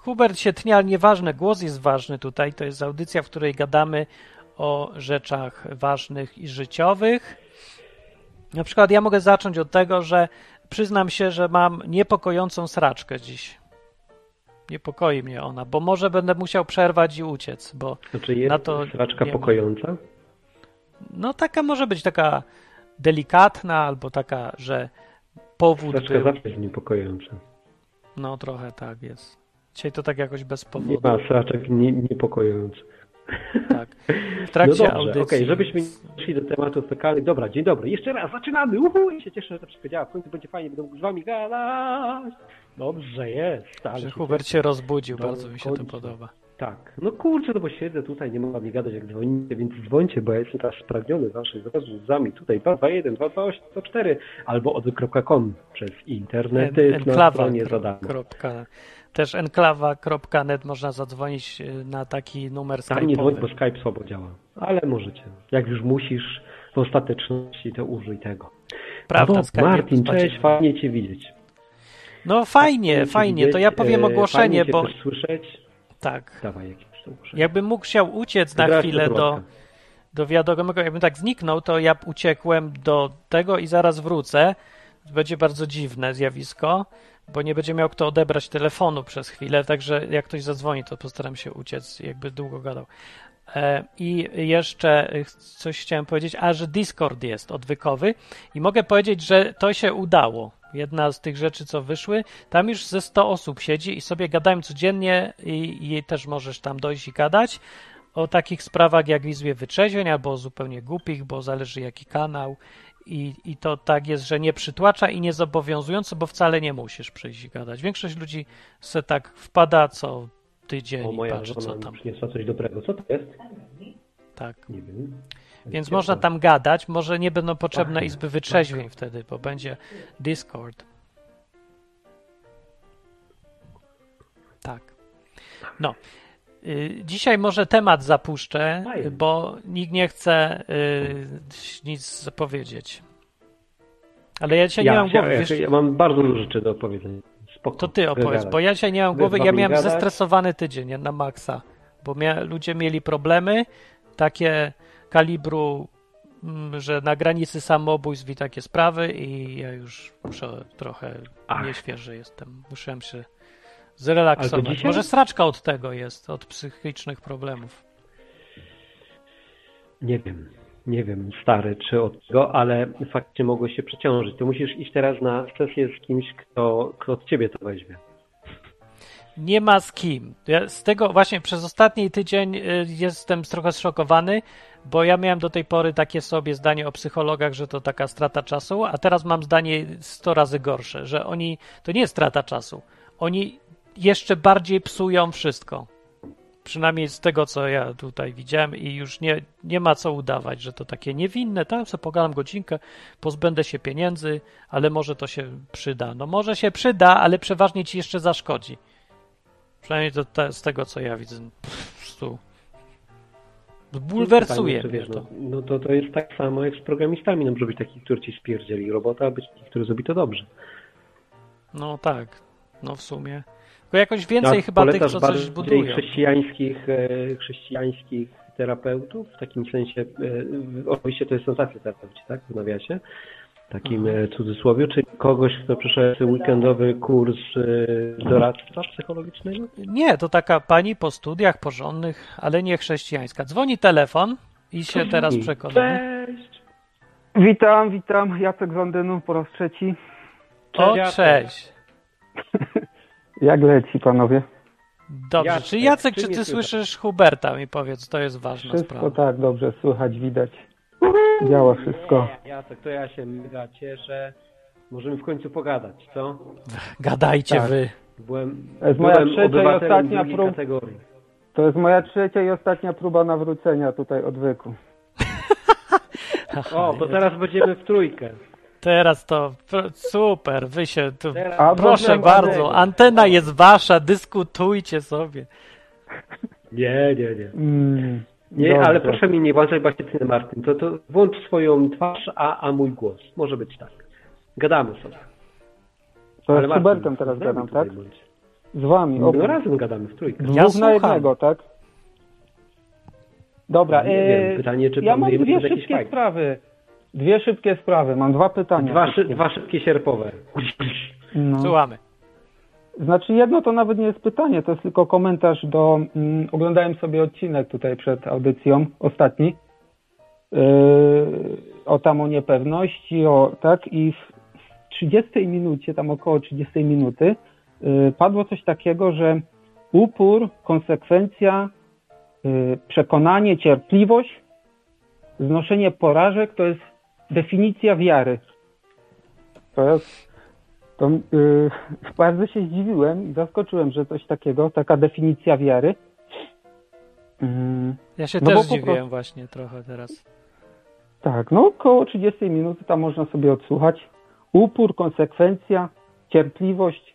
Hubert się tnie, ale nieważne, głos jest ważny tutaj. To jest audycja, w której gadamy o rzeczach ważnych i życiowych. Na przykład ja mogę zacząć od tego, że przyznam się, że mam niepokojącą sraczkę dziś. Niepokoi mnie ona, bo może będę musiał przerwać i uciec, bo Znaczy jest na to sraczka nie pokojąca? no taka może być taka delikatna albo taka, że powód Sraczka był. zawsze jest niepokojąca. No trochę tak jest. Dzisiaj to tak jakoś bez Nie powodu. ma sraczek nie, niepokojących. Tak. W trakcie no dobrze, audycji. okej, żebyśmy nie szli do tematów fekalnych. Dobra, dzień dobry. Jeszcze raz, zaczynamy. Uhu, i się cieszę, że to wszystko działa. W końcu będzie fajnie, będę mógł z wami gadać. Dobrze jest. Ale Że Hubert się rozbudził, No, bardzo mi się to podoba. Tak. No kurczę, no bo siedzę tutaj, nie mogę mi gadać jak dzwonicie, więc dzwońcie, bo ja jestem teraz spragniony waszych rozmówcami. Tutaj 221, 228, 104 albo odwy.com przez internety En- na stronie za Enklawa. darmo. kropka- Też enklawa.net można zadzwonić y, na taki numer Tam nie dzwoń, bo skype'owy. Skype słabo działa. Ale możecie. Jak już musisz w ostateczności, to użyj tego. Prawda, Skype Martin, cześć, fajnie cię widzieć. No fajnie, Cię fajnie, to ja powiem e, ogłoszenie, fajnie bo słyszeć. tak. Dawaj jakieś ogłoszenie. Jakbym mógł chciał uciec na chwilę do, do wiadomego, jakbym tak zniknął, to ja uciekłem do tego i zaraz wrócę. Będzie bardzo dziwne zjawisko, bo nie będzie miał kto odebrać telefonu przez chwilę, także jak ktoś zadzwoni, to postaram się uciec, jakby długo gadał. E, I jeszcze coś chciałem powiedzieć, a że Discord jest odwykowy i mogę powiedzieć, że to się udało. Jedna z tych rzeczy, co wyszły, tam już ze 100 osób siedzi i sobie gadają codziennie i, i też możesz tam dojść i gadać o takich sprawach jak Izbie Wyczeźwień albo zupełnie głupich, bo zależy jaki kanał i, i to tak jest, że nie przytłacza i nie zobowiązująco, bo wcale nie musisz przyjść i gadać. Większość ludzi se tak wpada co tydzień O, i moja patrzy co tam. przyniosła coś dobrego. Co to jest? Tak. Nie wiem. Więc Gdzie można to? tam gadać, może nie będą potrzebne Ach, izby wytrzeźwień wtedy, bo będzie Discord. Tak. No. Y, Dzisiaj może temat zapuszczę, bo nikt nie chce y, nic powiedzieć. Ale ja dzisiaj nie Ja, mam głowy. ja, Wiesz, ja mam bardzo dużo rzeczy do opowiedzenia. Spoko. to ty opowiedz, bo ja dzisiaj nie mam Wy głowy. Ja miałem gadać? zestresowany tydzień na maksa, bo mia, ludzie mieli problemy takie kalibru, mm, że na granicy samobójstw i takie sprawy i ja już muszę trochę Ach. nieświeży jestem. Musiałem się zrelaksować. dzisiaj? Może straczka od tego jest, od psychicznych problemów. Nie wiem. Nie wiem, stary, czy od tego, ale faktycznie mogło się przeciążyć. To musisz iść teraz na sesję z kimś, kto, kto od ciebie to weźmie. Nie ma z kim. Ja z tego właśnie przez ostatni tydzień y, jestem trochę zszokowany, bo ja miałem do tej pory takie sobie zdanie o psychologach, że to taka strata czasu, a teraz mam zdanie 100 razy gorsze, że oni to nie jest strata czasu. Oni jeszcze bardziej psują wszystko. Przynajmniej z tego, co ja tutaj widziałem, i już nie, nie ma co udawać, że to takie niewinne. Tam sobie pogadam godzinkę, pozbędę się pieniędzy, ale może to się przyda. No może się przyda, ale przeważnie ci jeszcze zaszkodzi. Przynajmniej to te, z tego, co ja widzę. Prostu bulwersuje Pytanie, mnie czy to. no, no to, to jest tak samo jak z programistami. No może być taki, który ci spierdzieli robota, a być taki, który zrobi to dobrze. No tak, no w sumie. Tylko jakoś więcej A chyba tych, co coś budują. chrześcijańskich, e, chrześcijańskich terapeutów, w takim sensie, e, oczywiście to jest tacy terapeuci, tak, w nawiasie, w takim Mhm. cudzysłowie, czy kogoś, kto przeszedł weekendowy kurs doradztwa psychologicznego? Nie, to taka pani po studiach porządnych, ale nie chrześcijańska. Dzwoni telefon i się teraz przekonamy. Cześć! Witam, witam. Jacek z Londynu po raz trzeci. O, Jacek. cześć. Jak leci, panowie? Dobrze, Jacek, czy Jacek, czy ty słyszysz Huberta? Mi powiedz, to jest ważna Wszystko sprawa. tak, dobrze, słychać, widać. Działa wszystko. Nie, Jacek, to ja się mega cieszę. Możemy w końcu pogadać, co? Gadajcie Tak. wy. Byłem, To jest moja byłem trzecia i obywatelem ostatnia drugiej prób- kategorii. To jest moja trzecia i ostatnia próba nawrócenia tutaj odwyku. O, to teraz będziemy w trójkę. Teraz to super, wy się tu. Teraz Proszę bardzo, antena jest wasza, dyskutujcie sobie. Nie, nie, nie. Mm, Nie, dobrze. ale proszę mi nie włączać właśnie ty, Martin. To, to włącz swoją twarz, a, a mój głos. Może być tak. Gadamy sobie. To Ale z Hubertem teraz gadam, tak? bądź. Z wami. No obaj. razem gadamy w trójkę. Dwóch Ja na jednego, tak? Dobra, Nie e, wiem, pytanie, czy ja mam dwie fajt. sprawy. Dwie szybkie sprawy, mam dwa pytania. Dwa, szy, dwa szybkie sierpowe. No. Słuchamy. Znaczy jedno to nawet nie jest pytanie, to jest tylko komentarz do... Mm, oglądałem sobie odcinek tutaj przed audycją, ostatni, yy, o tam o niepewności, o tak i w 30 minucie, tam około 30 minuty yy, padło coś takiego, że upór, konsekwencja, yy, przekonanie, cierpliwość, znoszenie porażek to jest definicja wiary. To jest to yy, bardzo się zdziwiłem i zaskoczyłem, że coś takiego, taka definicja wiary. Yy, Ja się No też zdziwiłem prostu- właśnie trochę teraz. tak, no około 30 minut tam można sobie odsłuchać. Upór, konsekwencja, cierpliwość,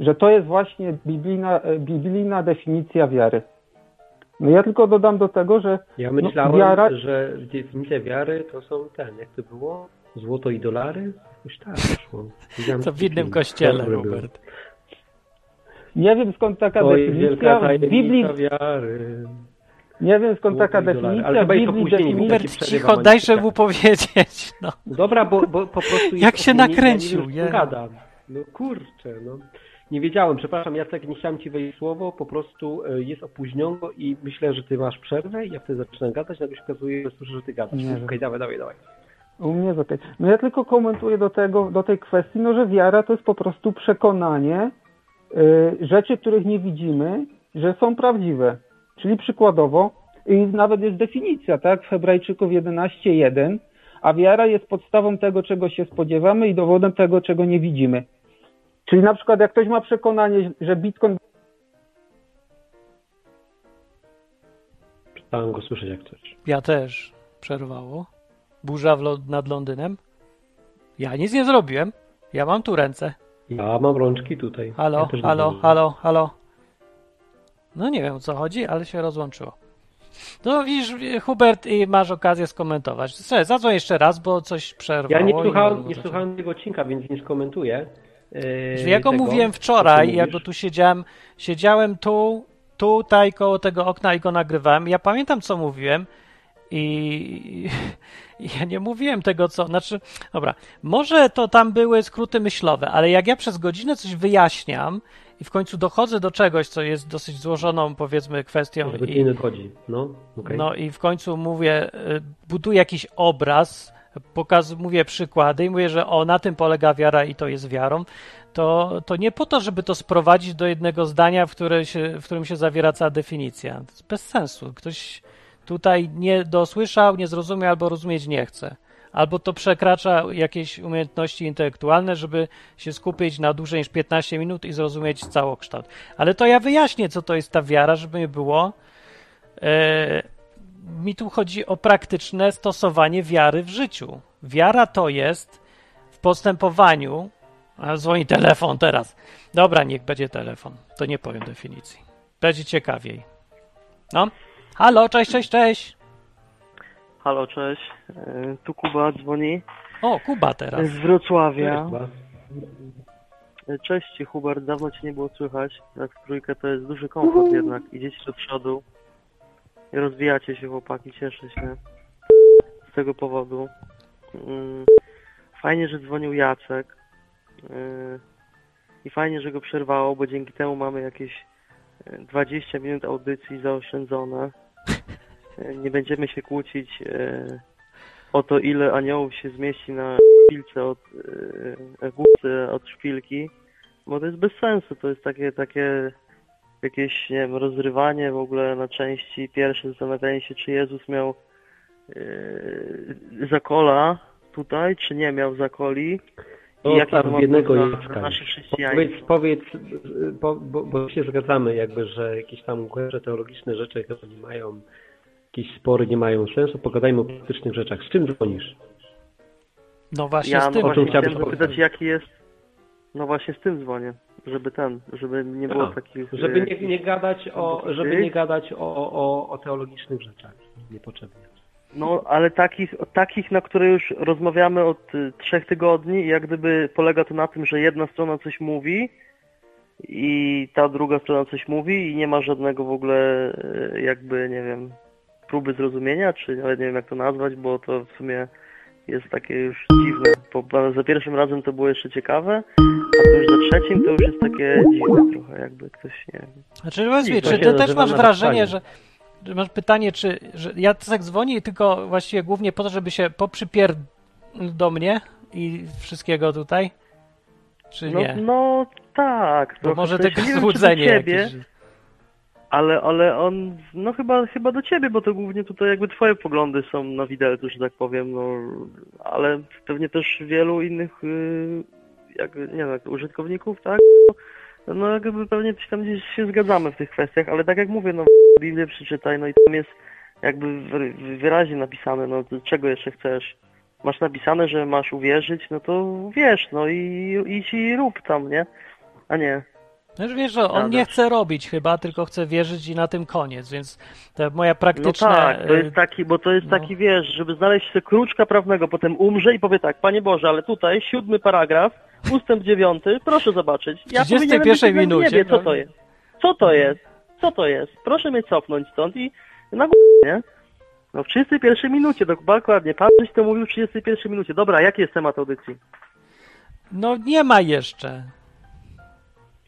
że to jest właśnie biblijna, e, biblijna definicja wiary. No ja tylko dodam do tego, że Ja myślałem, No, wiara- że definicja wiary to są ten, jak to było? Złoto i dolary? Jakoś tak szło. To w innym kościele, był. Hubert. nie wiem skąd taka definicja w Biblii, wiary. nie wiem skąd taka definicja Ale w chyba Biblii definicja. Hubert, cicho, dajże tak. mu powiedzieć. No. Dobra, bo, bo po prostu... Jak się nakręcił, nie wiem, co gadam. No kurczę, no. Nie wiedziałem, przepraszam, Jacek, nie chciałem ci wejść słowo, po prostu e, jest opóźniono i myślę, że ty masz przerwę i ja wtedy zaczynam gadać, nagle się okazuje, że słyszę, że ty gadasz. Nie Okej, dawaj, dawaj, dawaj. U mnie jest okej. No ja tylko komentuję do tego, do tej kwestii, no że wiara to jest po prostu przekonanie y, rzeczy, których nie widzimy, że są prawdziwe. Czyli przykładowo, i nawet jest definicja, tak, w Hebrajczyków 11.1, a wiara jest podstawą tego, czego się spodziewamy i dowodem tego, czego nie widzimy. Czyli na przykład jak ktoś ma przekonanie, że Bitcoin Przestałem go słyszeć jak coś. Ja też. Przerwało. Burza w nad Londynem. Ja nic nie zrobiłem. Ja mam tu ręce. Ja mam rączki tutaj. Halo, ja halo, halo, halo. No nie wiem o co chodzi, ale się rozłączyło. No widzisz, Hubert, i masz okazję skomentować. Słuchaj, Zadzwoń jeszcze raz, bo coś przerwało. Ja nie słuchałem, nie słuchałem tego odcinka, więc nie skomentuję. Yy, Ja go tego, mówiłem wczoraj, jak mówisz. go tu siedziałem, siedziałem tu, tutaj koło tego okna i go nagrywałem. Ja pamiętam, co mówiłem i, i ja nie mówiłem tego, co, znaczy, dobra, może to tam były skróty myślowe, ale jak ja przez godzinę coś wyjaśniam i w końcu dochodzę do czegoś, co jest dosyć złożoną, powiedzmy, kwestią i, nie nadchodzi. No, okej. no i w końcu mówię, y, buduję jakiś obraz, pokaz, mówię przykłady i mówię, że o, na tym polega wiara i to jest wiarą, to, to nie po to, żeby to sprowadzić do jednego zdania, w, się, w którym się zawiera cała definicja. To jest bez sensu. Ktoś tutaj nie dosłyszał, nie zrozumiał albo rozumieć nie chce. Albo to przekracza jakieś umiejętności intelektualne, żeby się skupić na dłużej niż 15 minut i zrozumieć całokształt. Ale to ja wyjaśnię, co to jest ta wiara, żeby nie było. E, mi tu chodzi o praktyczne stosowanie wiary w życiu. Wiara to jest w postępowaniu. A dzwoni telefon teraz. Dobra, niech będzie telefon. To nie powiem definicji. Będzie ciekawiej. No. Halo, cześć, cześć, cześć. Halo, cześć. E, Tu Kuba dzwoni O, Kuba teraz. z Wrocławia. Chyba. E, Cześć Hubert, dawno Cię nie było słychać. Tak w trójkę to jest duży komfort jednak. Idziecie do przodu rozwijacie się chłopaki, cieszę się. Z tego powodu. Mm, Fajnie, że dzwonił Jacek. E, i fajnie, że go przerwało, bo dzięki temu mamy jakieś e, 20 minut audycji zaoszczędzone. E, Nie będziemy się kłócić o to, ile aniołów się zmieści na szpilce od e, główce od szpilki, bo to jest bez sensu, to jest takie, takie jakieś, nie wiem, rozrywanie w ogóle na części pierwsze, zastanawianie się, czy Jezus miał e, zakola tutaj, czy nie miał zakoli i To jaki to tam ma w jednego na, na nasze chrześcijaństwo. Powiedz, powiedz bo, bo, bo się zgadzamy jakby, że jakieś tam głębsze teologiczne rzeczy chyba nie mają, jakieś spory nie mają sensu. Pogadajmy o praktycznych rzeczach. Z czym dzwonisz? No właśnie Ja z no tym. chciałem zapytać, jaki jest, no właśnie z tym dzwonię, żeby ten, żeby nie było A, takich... Żeby e, nie, nie gadać o, żeby nie gadać o, o, o teologicznych rzeczach. Niepotrzebnie. No, ale takich, takich, na które już rozmawiamy od y, trzech tygodni i jak gdyby polega to na tym, że jedna strona coś mówi i ta druga strona coś mówi i nie ma żadnego w ogóle e, jakby, nie wiem, próby zrozumienia, czy nawet nie wiem jak to nazwać, bo to w sumie jest takie już dziwne. Bo za pierwszym razem to było jeszcze ciekawe, a to już trzecim to już jest takie dziwne trochę, jakby ktoś, nie wiem. Znaczy, To czy ty też masz wrażenie, że, masz pytanie, czy że ja tak dzwonię tylko właściwie głównie po to, żeby się poprzypier do mnie i wszystkiego tutaj? Czy No, nie? no tak. Bo może tylko złudzenie ciebie, jakieś. Ale, ale on, no chyba, chyba do ciebie, bo to głównie tutaj jakby twoje poglądy są na widelcu, że tak powiem, no, ale pewnie też wielu innych, y, jak, nie wiem, jak użytkowników, tak? No jakby pewnie tam gdzieś się zgadzamy w tych kwestiach, ale tak jak mówię, no Biblię przeczytaj, no i tam jest jakby wy- wyraźnie napisane, no czego jeszcze chcesz? Masz napisane, że masz uwierzyć, no to wiesz, no i idź i rób tam, nie? A nie. No już wiesz, że on nie chce robić chyba, tylko chce wierzyć i na tym koniec, więc moja No praktyczna... tak, to y, jest taki, bo to jest no. taki, wiesz, żeby znaleźć sobie kruczka prawnego, potem umrze i powie tak, Panie Boże, ale tutaj siódmy paragraf, ustęp dziewiąty, proszę zobaczyć. Ja 31 powinienem być jak minucie, Nie wie, co to jest. Co to jest? Co to jest? Proszę mnie cofnąć stąd i na górę, nie? No w 31 minucie, dokładnie. Pan coś to mówił w 31 minucie. Dobra, jaki jest temat audycji? No nie ma jeszcze.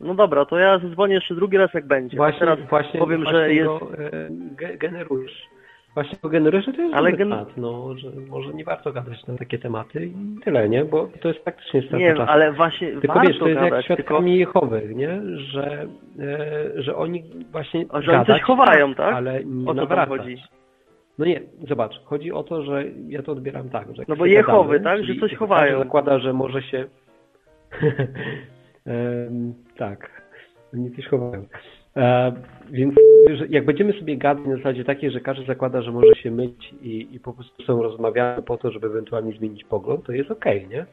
No dobra, to ja zadzwonię jeszcze drugi raz jak będzie. A Właśnie, teraz właśnie, powiem, właśnie że jest... go e, ge- generujesz. Właśnie go generujesz, że to jest Ale gen- temat, no, że może nie warto gadać na takie tematy i tyle, nie? Bo to jest praktycznie strata Nie wiem, czasu. ale właśnie Tylko wiesz, to jest jak gadać, tylko... świadkami Jehowych, nie? Że, e, że oni właśnie A, że oni gadać, coś chowają, tak? Ale nie O co tam nawracać. chodzi? No nie, zobacz, chodzi o to, że ja to odbieram tak, że jak No bo Jehowy, gadamy, tak? Że coś każdy chowają. zakłada, że może się... Em, tak, oni coś chowają. E, więc jak będziemy sobie gadać na zasadzie takiej, że każdy zakłada, że może się myć i, i po prostu są rozmawiamy po to, żeby ewentualnie zmienić pogląd, to jest okej, nie?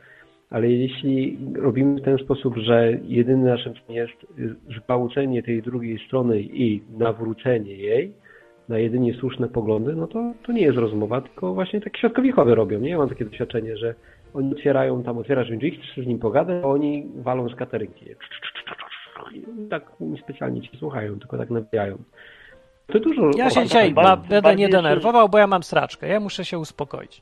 Ale jeśli robimy w ten sposób, że jedynym naszym jest y, zgwałcenie tej drugiej strony i nawrócenie jej na jedynie słuszne poglądy, no to, to nie jest rozmowa, tylko właśnie tak świadkowichowie robią, nie? Ja mam takie doświadczenie, że oni otwierają, tam otwierasz drzwi, chcesz z nim pogadać, a oni walą z katerynki. Tak niespecjalnie cię słuchają, tylko tak nawijają. To dużo... Ja się dzisiaj ba- będę nie denerwował, bo ja mam straczkę. Ja muszę się uspokoić.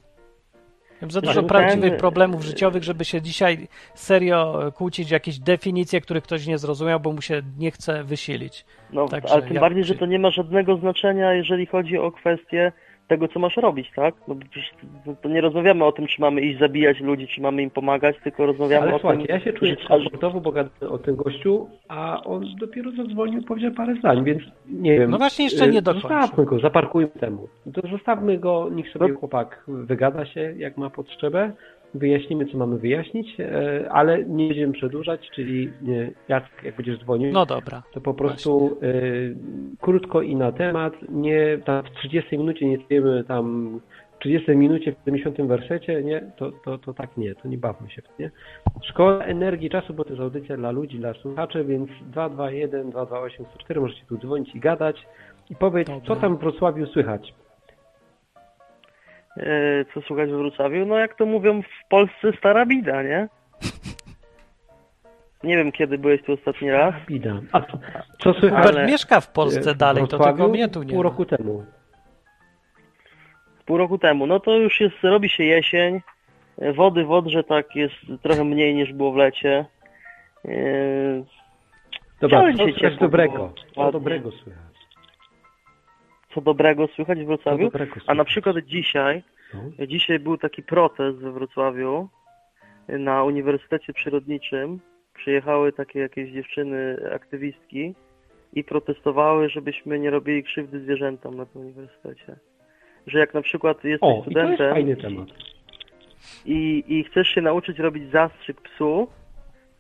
Mam za dużo no prawdziwych ten- problemów życiowych, żeby się dzisiaj serio kłócić w jakieś definicje, których ktoś nie zrozumiał, bo mu się nie chce wysilić. No, Także ale tym ja- bardziej, że to nie ma żadnego znaczenia, jeżeli chodzi o kwestię tego, co masz robić, tak? No to, nie rozmawiamy o tym, czy mamy iść zabijać ludzi, czy mamy im pomagać, tylko rozmawiamy Ale o słuchajcie, tym, ja się czuję komfortowo, bo gadam o tym gościu, a on dopiero zadzwonił, powiedział parę zdań, więc nie wiem. No właśnie jeszcze nie y, dokończył. Zostawmy go, zaparkujmy temu. To zostawmy go, niech sobie No. chłopak wygada się, jak ma potrzebę, wyjaśnimy, co mamy wyjaśnić, e, ale nie będziemy przedłużać, czyli nie, jak, jak będziesz dzwonił, No dobra. to po prostu y, krótko i na temat, nie tam w 30 minucie nie stajemy tam w 30 minucie w 70 wersecie, nie, to, to, to tak nie, to nie bawmy się w nie. Szkoła energii czasu, bo to jest audycja dla ludzi, dla słuchaczy, więc 221 228 104 możecie tu dzwonić i gadać i powiedz, co tam w Wrocławiu słychać. E, co słuchać w Wrocławiu? No jak to mówią w Polsce stara bida, nie? Nie wiem, kiedy byłeś tu ostatni raz. Bida. A co, co słychać? Ale- mieszka w Polsce w dalej, to tylko mnie tu nie Pół ma. roku temu. Pół roku temu. No to już jest, robi się jesień. E, Wody w Odrze tak jest trochę mniej niż było w lecie. E, Dobra, co dobrego? Co dobrego słychać? Co dobrego słychać w Wrocławiu? dobrego słychać? A na przykład dzisiaj, No. dzisiaj był taki protest we Wrocławiu na Uniwersytecie Przyrodniczym. Przyjechały takie jakieś dziewczyny, aktywistki i protestowały, żebyśmy nie robili krzywdy zwierzętom na tym uniwersytecie. Że jak na przykład jesteś O, i to jest studentem fajny temat. i, i chcesz się nauczyć robić zastrzyk psu,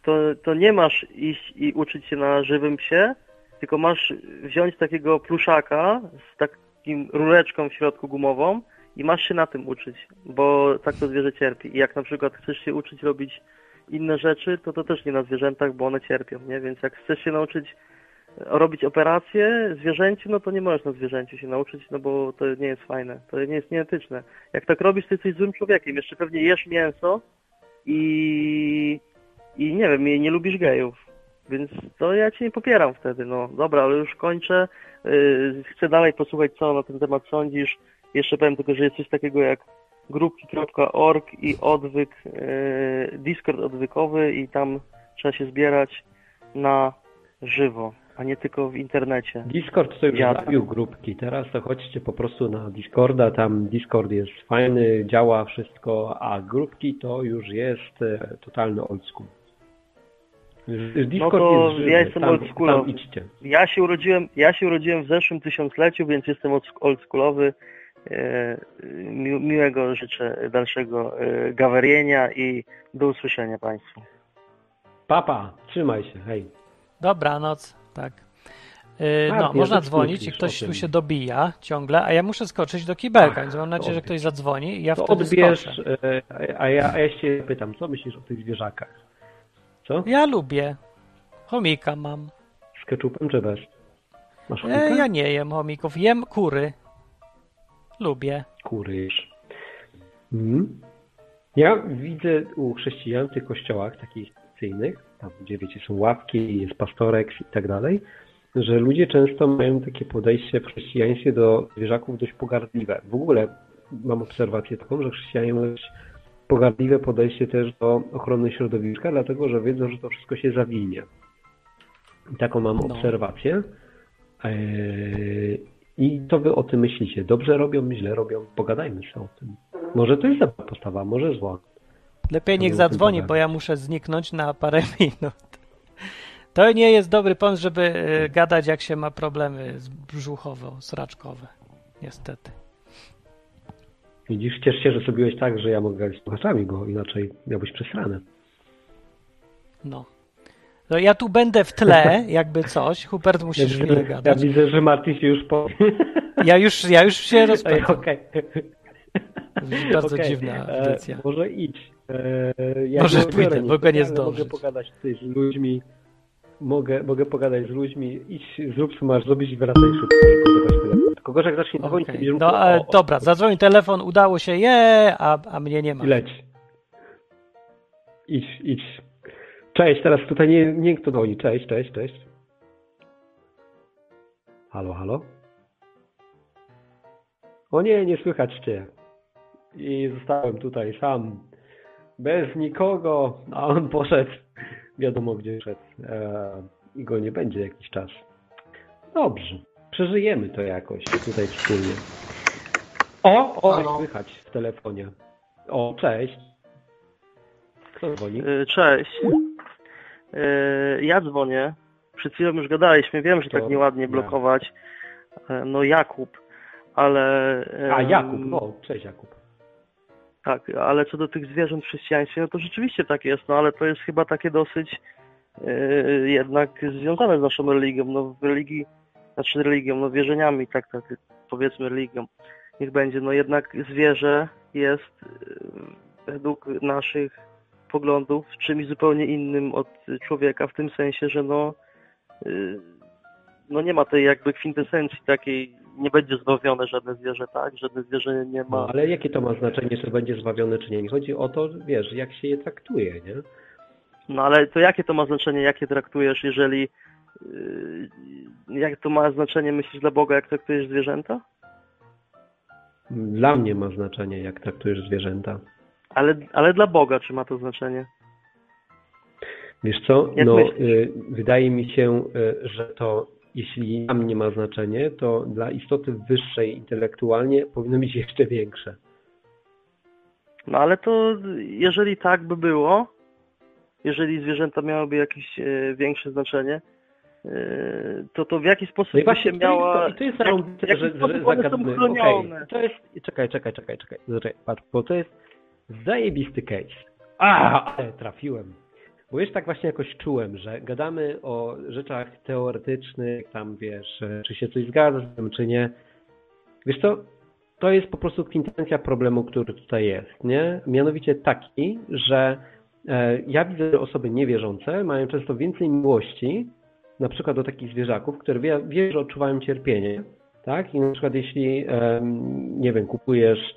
to, to nie masz iść i uczyć się na żywym psie, tylko masz wziąć takiego pluszaka z takim rureczką w środku gumową i masz się na tym uczyć, bo tak to zwierzę cierpi. I jak na przykład chcesz się uczyć robić inne rzeczy, to to też nie na zwierzętach, bo one cierpią, nie? Więc jak chcesz się nauczyć e, robić operację zwierzęciu, no to nie możesz na zwierzęciu się nauczyć, no bo to nie jest fajne, to nie jest nieetyczne. Jak tak robisz, to jesteś złym człowiekiem. Jeszcze pewnie jesz mięso i, i nie wiem, nie lubisz gejów. Więc to ja cię nie popieram wtedy, no dobra, ale już kończę. Yy, chcę dalej posłuchać, co na ten temat sądzisz. Jeszcze powiem tylko, że jest coś takiego jak grupki.org i odwyk, yy, Discord odwykowy i tam trzeba się zbierać na żywo, a nie tylko w internecie. Discord to już Ja- zabił grupki. Teraz to chodźcie po prostu na Discorda. Tam Discord jest fajny, działa wszystko, a grupki to już jest e, totalny old school. Już Discord No to jest żywy. ja jestem tam, oldschoolowy. Tam idźcie. Ja się urodziłem, ja się urodziłem w zeszłym tysiącleciu, więc jestem old- oldschoolowy. E, mi, miłego życzę dalszego e, gawerienia i do usłyszenia Państwu. Papa, trzymaj się, hej. Dobranoc, tak. Yy, A, no, można dzwonić i ktoś tu się dobija ciągle, a ja muszę skoczyć do kibelka, Ach, więc mam nadzieję, że ktoś zadzwoni i ja To wtedy odbierz, skoczę. e, a ja, a ja się pytam, co myślisz o tych zwierzakach? Co? Ja lubię. Chomika mam. Z keczupem czy bez? Masz E, chomika? ja nie jem chomików, jem kury. Lubię. Kury jesz. Mhm. Ja widzę u chrześcijan w tych kościołach takich tradycyjnych, tam gdzie wiecie, są ławki, jest pastorek i tak dalej, że ludzie często mają takie podejście w chrześcijaństwie do zwierzaków dość pogardliwe. W ogóle mam obserwację taką, że chrześcijanie mają dość pogardliwe podejście też do ochrony środowiska, dlatego że wiedzą, że to wszystko się zawinie. I taką mam No. obserwację. Eee, I co wy o tym myślicie? Dobrze robią, źle robią? Pogadajmy sobie o tym. Może to jest dobra postawa, może zła. Lepiej niech zadzwoni, bo ja muszę zniknąć na parę minut. To nie jest dobry pomysł, żeby e, gadać, jak się ma problemy z brzuchowo-sraczkowe. Niestety. Widzisz, ciesz się, że zrobiłeś tak, że ja mogę gadać z słuchaczami go, inaczej miałbyś przesrane. No. No ja tu będę w tle, jakby coś. Hubert musisz Ja, chwilę ja gadać. widzę, że Martin się już po... Ja już, ja już się rozpędzam. Okej. Bardzo Okej, dziwna e, audycja. Może idź. E, ja Może pójdę, bo go nie zdążyć. Mogę pogadać z ludźmi. Mogę, mogę pogadać z ludźmi. Idź, zrób co masz zrobić i wracaj szybko, odebrać telefon. Tylko gorzej, jak zacznie dzwonić, Okej. będziesz No, o, dobra, zadzwoni telefon, udało się, je, a, a mnie nie ma. I leć. Idź, idź. Cześć, teraz tutaj nie, nie kto dzwoni. Cześć, cześć, cześć. Halo, halo? O nie, nie słychać cię. I zostałem tutaj sam, bez nikogo, a on poszedł, wiadomo gdzie szedł e, i go nie będzie jakiś czas. Dobrze, przeżyjemy to jakoś tutaj wspólnie. O, o, Halo? słychać w telefonie. O, cześć. Kto dzwoni? E, Cześć. E, Ja dzwonię. Przed chwilą już gadaliśmy. Wiem, że To tak nieładnie ja. blokować. E, No Jakub, ale... A, Jakub, no, cześć Jakub. Tak, ale co do tych zwierząt w chrześcijaństwie, no to rzeczywiście tak jest, no ale to jest chyba takie dosyć e, jednak związane z naszą religią. No religii, znaczy religią, no wierzeniami, tak, tak powiedzmy religią. Niech będzie, no jednak zwierzę jest e, według naszych poglądów czymś zupełnie innym od człowieka, w tym sensie, że no, e, no nie ma tej jakby kwintesencji takiej, nie będzie zbawione żadne zwierzę, tak? Żadne zwierzę nie ma. No, ale jakie to ma znaczenie, czy będzie zbawiony, czy nie? Nie chodzi o to, wiesz, jak się je traktuje, nie? No ale to jakie to ma znaczenie, jakie traktujesz, jeżeli yy, jak to ma znaczenie, myślisz, dla Boga, jak traktujesz zwierzęta? Dla mnie ma znaczenie, jak traktujesz zwierzęta. Ale, ale dla Boga czy ma to znaczenie? Wiesz co, Jak no, y, wydaje mi się, y, że to jeśli dla mnie ma znaczenie, to dla istoty wyższej intelektualnie powinno być jeszcze większe. No ale to jeżeli tak by było, jeżeli zwierzęta miałyby jakieś e, większe znaczenie, e, to to w jaki sposób No i by właśnie się miała... to, i to jest jak- zarąbiste, w jaki że, że? Okej, To jest, czekaj, czekaj, czekaj, czekaj, czekaj, patrz, bo to jest zajebisty case. A, ale trafiłem. Bo już tak właśnie jakoś czułem, że gadamy o rzeczach teoretycznych, tam wiesz, czy się coś zgadza z tym, czy nie. Wiesz co, to jest po prostu kwintencja problemu, który tutaj jest, nie? Mianowicie taki, że e, ja widzę, że osoby niewierzące mają często więcej miłości, na przykład do takich zwierzaków, które wie, wie że odczuwają cierpienie, tak? I na przykład jeśli, nie wiem, kupujesz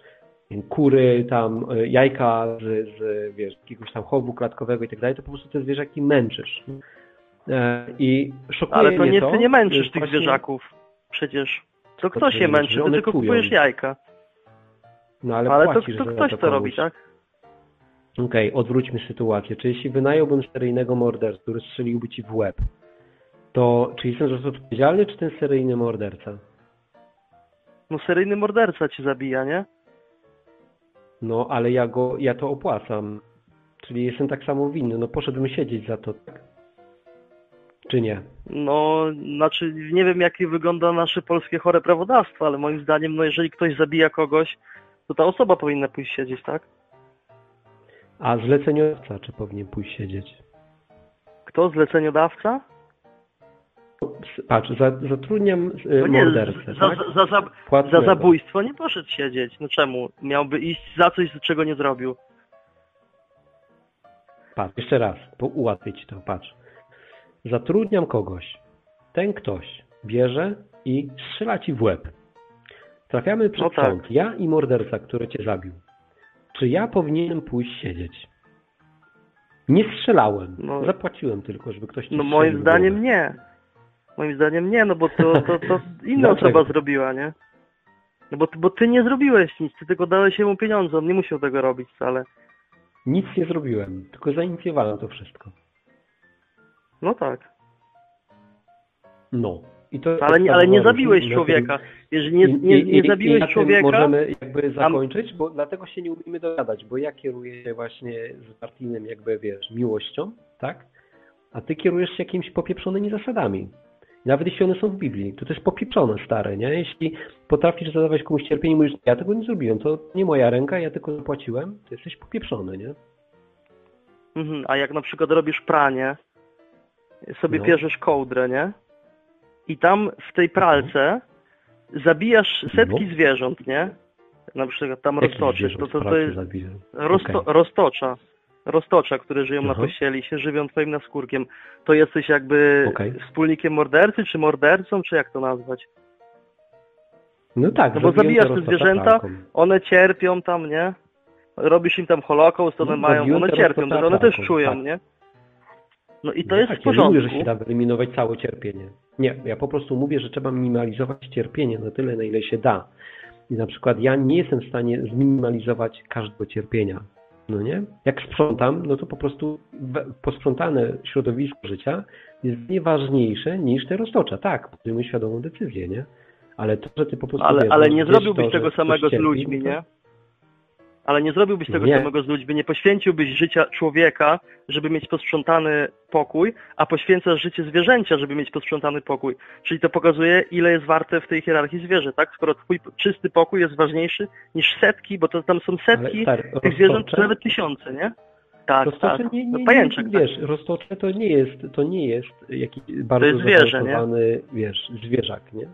kury, tam e, jajka z, z wiesz, jakiegoś tam chowu klatkowego i tak dalej, to po prostu te zwierzaki męczysz. E, I szokuje Ale to mnie nie to, ty nie męczysz tych właśnie- zwierzaków. Przecież to To kto ty się męczy? Ty tylko kupujesz jajka. No ale, Ale to, płacisz to za ktoś to komuś. robi, tak? Okej, odwróćmy sytuację. Czy jeśli wynająłbym seryjnego mordercę, który strzeliłby ci w łeb, to czy jestem za to odpowiedzialny, czy ten seryjny morderca? No seryjny morderca ci zabija, nie? No, ale ja go, ja to opłacam. Czyli jestem tak samo winny. No poszedłbym siedzieć za to, tak? Czy nie? No, znaczy nie wiem jak wygląda nasze polskie chore prawodawstwo, ale moim zdaniem, no jeżeli ktoś zabija kogoś, to ta osoba powinna pójść siedzieć, tak? A zleceniodawca, czy powinien pójść siedzieć? Kto? Zleceniodawca? Patrz, za, zatrudniam e, No nie, mordercę, za, tak? za, za, za, zabójstwo nie poszedł siedzieć. No czemu? Miałby iść za coś, czego nie zrobił. Patrz, jeszcze raz, bo ułatwię ci to, patrz. Zatrudniam kogoś. Ten ktoś bierze i strzela ci w łeb. Trafiamy przed No tak. sąd. Ja i morderca, który cię zabił. Czy ja powinienem pójść siedzieć? Nie strzelałem. No. Zapłaciłem tylko, żeby ktoś ci No moim zdaniem nie. Moim zdaniem nie, no bo to, to, to inna osoba zrobiła, nie? No bo, ty- bo ty nie zrobiłeś nic, ty tylko dałeś mu pieniądze, on nie musiał tego robić wcale. Nic nie zrobiłem, tylko zainicjowałem to wszystko. No tak. No. I to Ale nie, ale nie zabiłeś człowieka. Jeżeli nie, nie, nie zabiłeś człowieka, Możemy jakby zakończyć, bo dlatego się nie umiemy dogadać, bo ja kieruję się właśnie z partyjnym jakby, wiesz, miłością, tak? A ty kierujesz się jakimiś popieprzonymi zasadami. Nawet jeśli one są w Biblii, to jest popieprzone, stare, nie? Jeśli potrafisz zadawać komuś cierpienie i mówisz, ja tego nie zrobiłem, to nie moja ręka, ja tylko zapłaciłem, to jesteś popieprzony, nie? mhm, a jak na przykład robisz pranie, sobie No. bierzesz kołdrę, nie? I tam w tej pralce zabijasz setki No. zwierząt, nie? Na przykład tam roztoczysz, to, to, to jest? Rozto, Okej. Roztocza. Roztocza, które żyją na Aha. pościeli się żywią twoim naskórkiem. To jesteś jakby Okej. wspólnikiem mordercy, czy mordercą, czy jak to nazwać? No tak, No bo zabijasz te zwierzęta, one cierpią tam, nie? Robisz im tam holokaust, one No, mają, one cierpią, to one też pralką, czują, tak. nie? No i to No jest tak, w Ja nie porządku. mówię, że się da wyeliminować całe cierpienie. Nie, ja po prostu mówię, że trzeba minimalizować cierpienie na tyle, na ile się da. I na przykład ja nie jestem w stanie zminimalizować każdego cierpienia. No nie? Jak sprzątam, no to po prostu posprzątane środowisko życia jest nieważniejsze niż te roztocza. Tak, podejmuję świadomą decyzję, nie? Ale to, że ty po prostu Ale, wiesz, ale nie zrobiłbyś to, tego samego z ludźmi, nie? Ale nie zrobiłbyś tego Nie. samego z ludźmi, nie poświęciłbyś życia człowieka, żeby mieć posprzątany pokój, a poświęcasz życie zwierzęcia, żeby mieć posprzątany pokój. Czyli to pokazuje, ile jest warte w tej hierarchii zwierzę, tak? Skoro twój czysty pokój jest ważniejszy niż setki, bo to tam są setki Ale, stary, tych zwierząt, czy nawet tysiące, nie? Tak, Roztocze tak. nie, No nie, pajęczek, nie, tak. wiesz, roztocze to nie jest, to nie jest jakiś bardzo jest zwierzę, zaawansowany, wiesz, zwierzak, nie?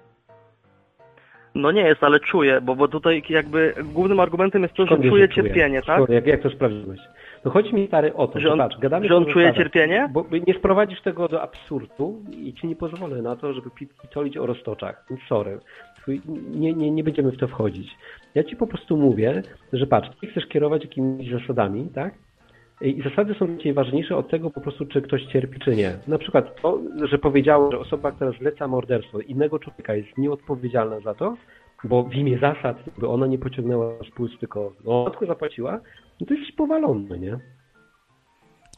No nie jest, ale czuję, bo, bo tutaj jakby głównym argumentem jest to, że Skąd czuje? cierpienie, tak? Skąd, Jak, jak to sprawdziłeś? No chodzi mi stary o to, Że on- patrz, gadamy że on czuje zasadach, cierpienie? Bo nie sprowadzisz tego do absurdu i ci nie pozwolę na to, żeby pi- pitolić o roztoczach. Sorry. Twój- Nie, nie, nie będziemy w to wchodzić. Ja ci po prostu mówię, że patrz, ty chcesz kierować jakimiś zasadami, tak? I zasady są ciebie ważniejsze od tego po prostu, czy ktoś cierpi, czy nie. Na przykład to, że powiedziałem, że osoba, która zleca morderstwo innego człowieka jest nieodpowiedzialna za to, bo w imię zasad, by ona nie pociągnęła spółz, tylko no, tylko zapłaciła, no to jesteś powalony, nie?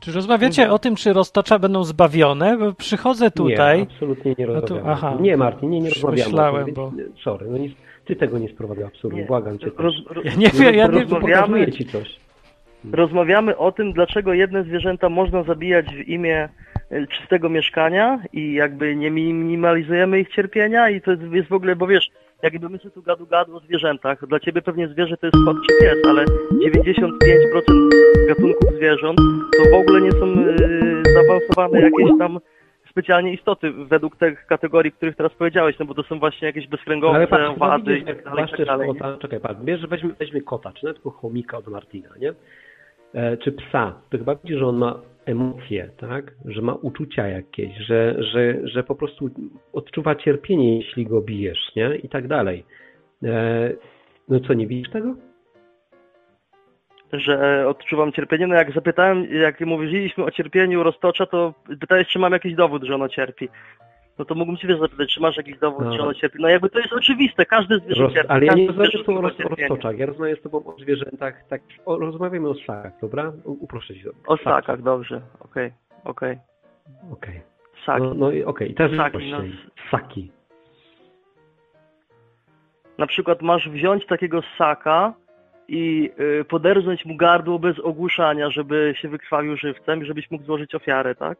Czy rozmawiacie o tym, czy roztocza będą zbawione? Bo przychodzę tutaj. Nie, absolutnie nie tu- rozmawiamy. aha. nie, Martin, nie, nie rozmawiamy. myślałem, tym, bo- Sorry, no nie, ty tego nie sprowadza absurdu, Nie. błagam cię. Roz, roz, Ja nie wiem, ja nie Pokazuję ci coś. Rozmawiamy o tym, dlaczego jedne zwierzęta można zabijać w imię e, czystego mieszkania i jakby nie minimalizujemy ich cierpienia i to jest, jest w ogóle, bo wiesz, jakby my sobie tu gadu gadu o zwierzętach, dla ciebie pewnie zwierzę to jest kot czy pies, ale 95% gatunków zwierząt to w ogóle nie są e, zaawansowane jakieś tam specjalnie istoty według tych kategorii, których teraz powiedziałeś, no bo to są właśnie jakieś bezkręgowce, Ale patrz, wady i widzisz, tak dalej, i tak dalej. kota, czekaj, patrz, bierz, weźmy, weźmy kota, czy nawet tylko chomika od Martina, nie? E, czy psa, to chyba widzisz, że on ma emocje, tak? Że ma uczucia jakieś, że, że, że po prostu odczuwa cierpienie, jeśli go bijesz, nie? I tak dalej. E, no co, nie widzisz tego? że odczuwam cierpienie. No jak zapytałem, jak mówiliśmy o cierpieniu roztocza, to pytałeś, czy mam jakiś dowód, że ono cierpi. No to mógłbym cię wiesz zapytać, czy masz jakiś dowód, No. że ono cierpi. No jakby to jest oczywiste, każdy zwierzę Roz, cierpi. ale ja nie rozmawiam z tobą o, roztoczach, ja rozmawiam z tobą o zwierzętach, tak, o, rozmawiamy o ssakach, dobra? U- Uproszę ci to. O ssakach, dobrze, okej, okej. Okej. Ssaki. No, no i okej, i teraz Ssaki, no. Ssaki. Na przykład masz wziąć takiego ssaka i y, poderznąć mu gardło bez ogłuszania, żeby się wykrwawił żywcem i żebyś mógł złożyć ofiarę, tak?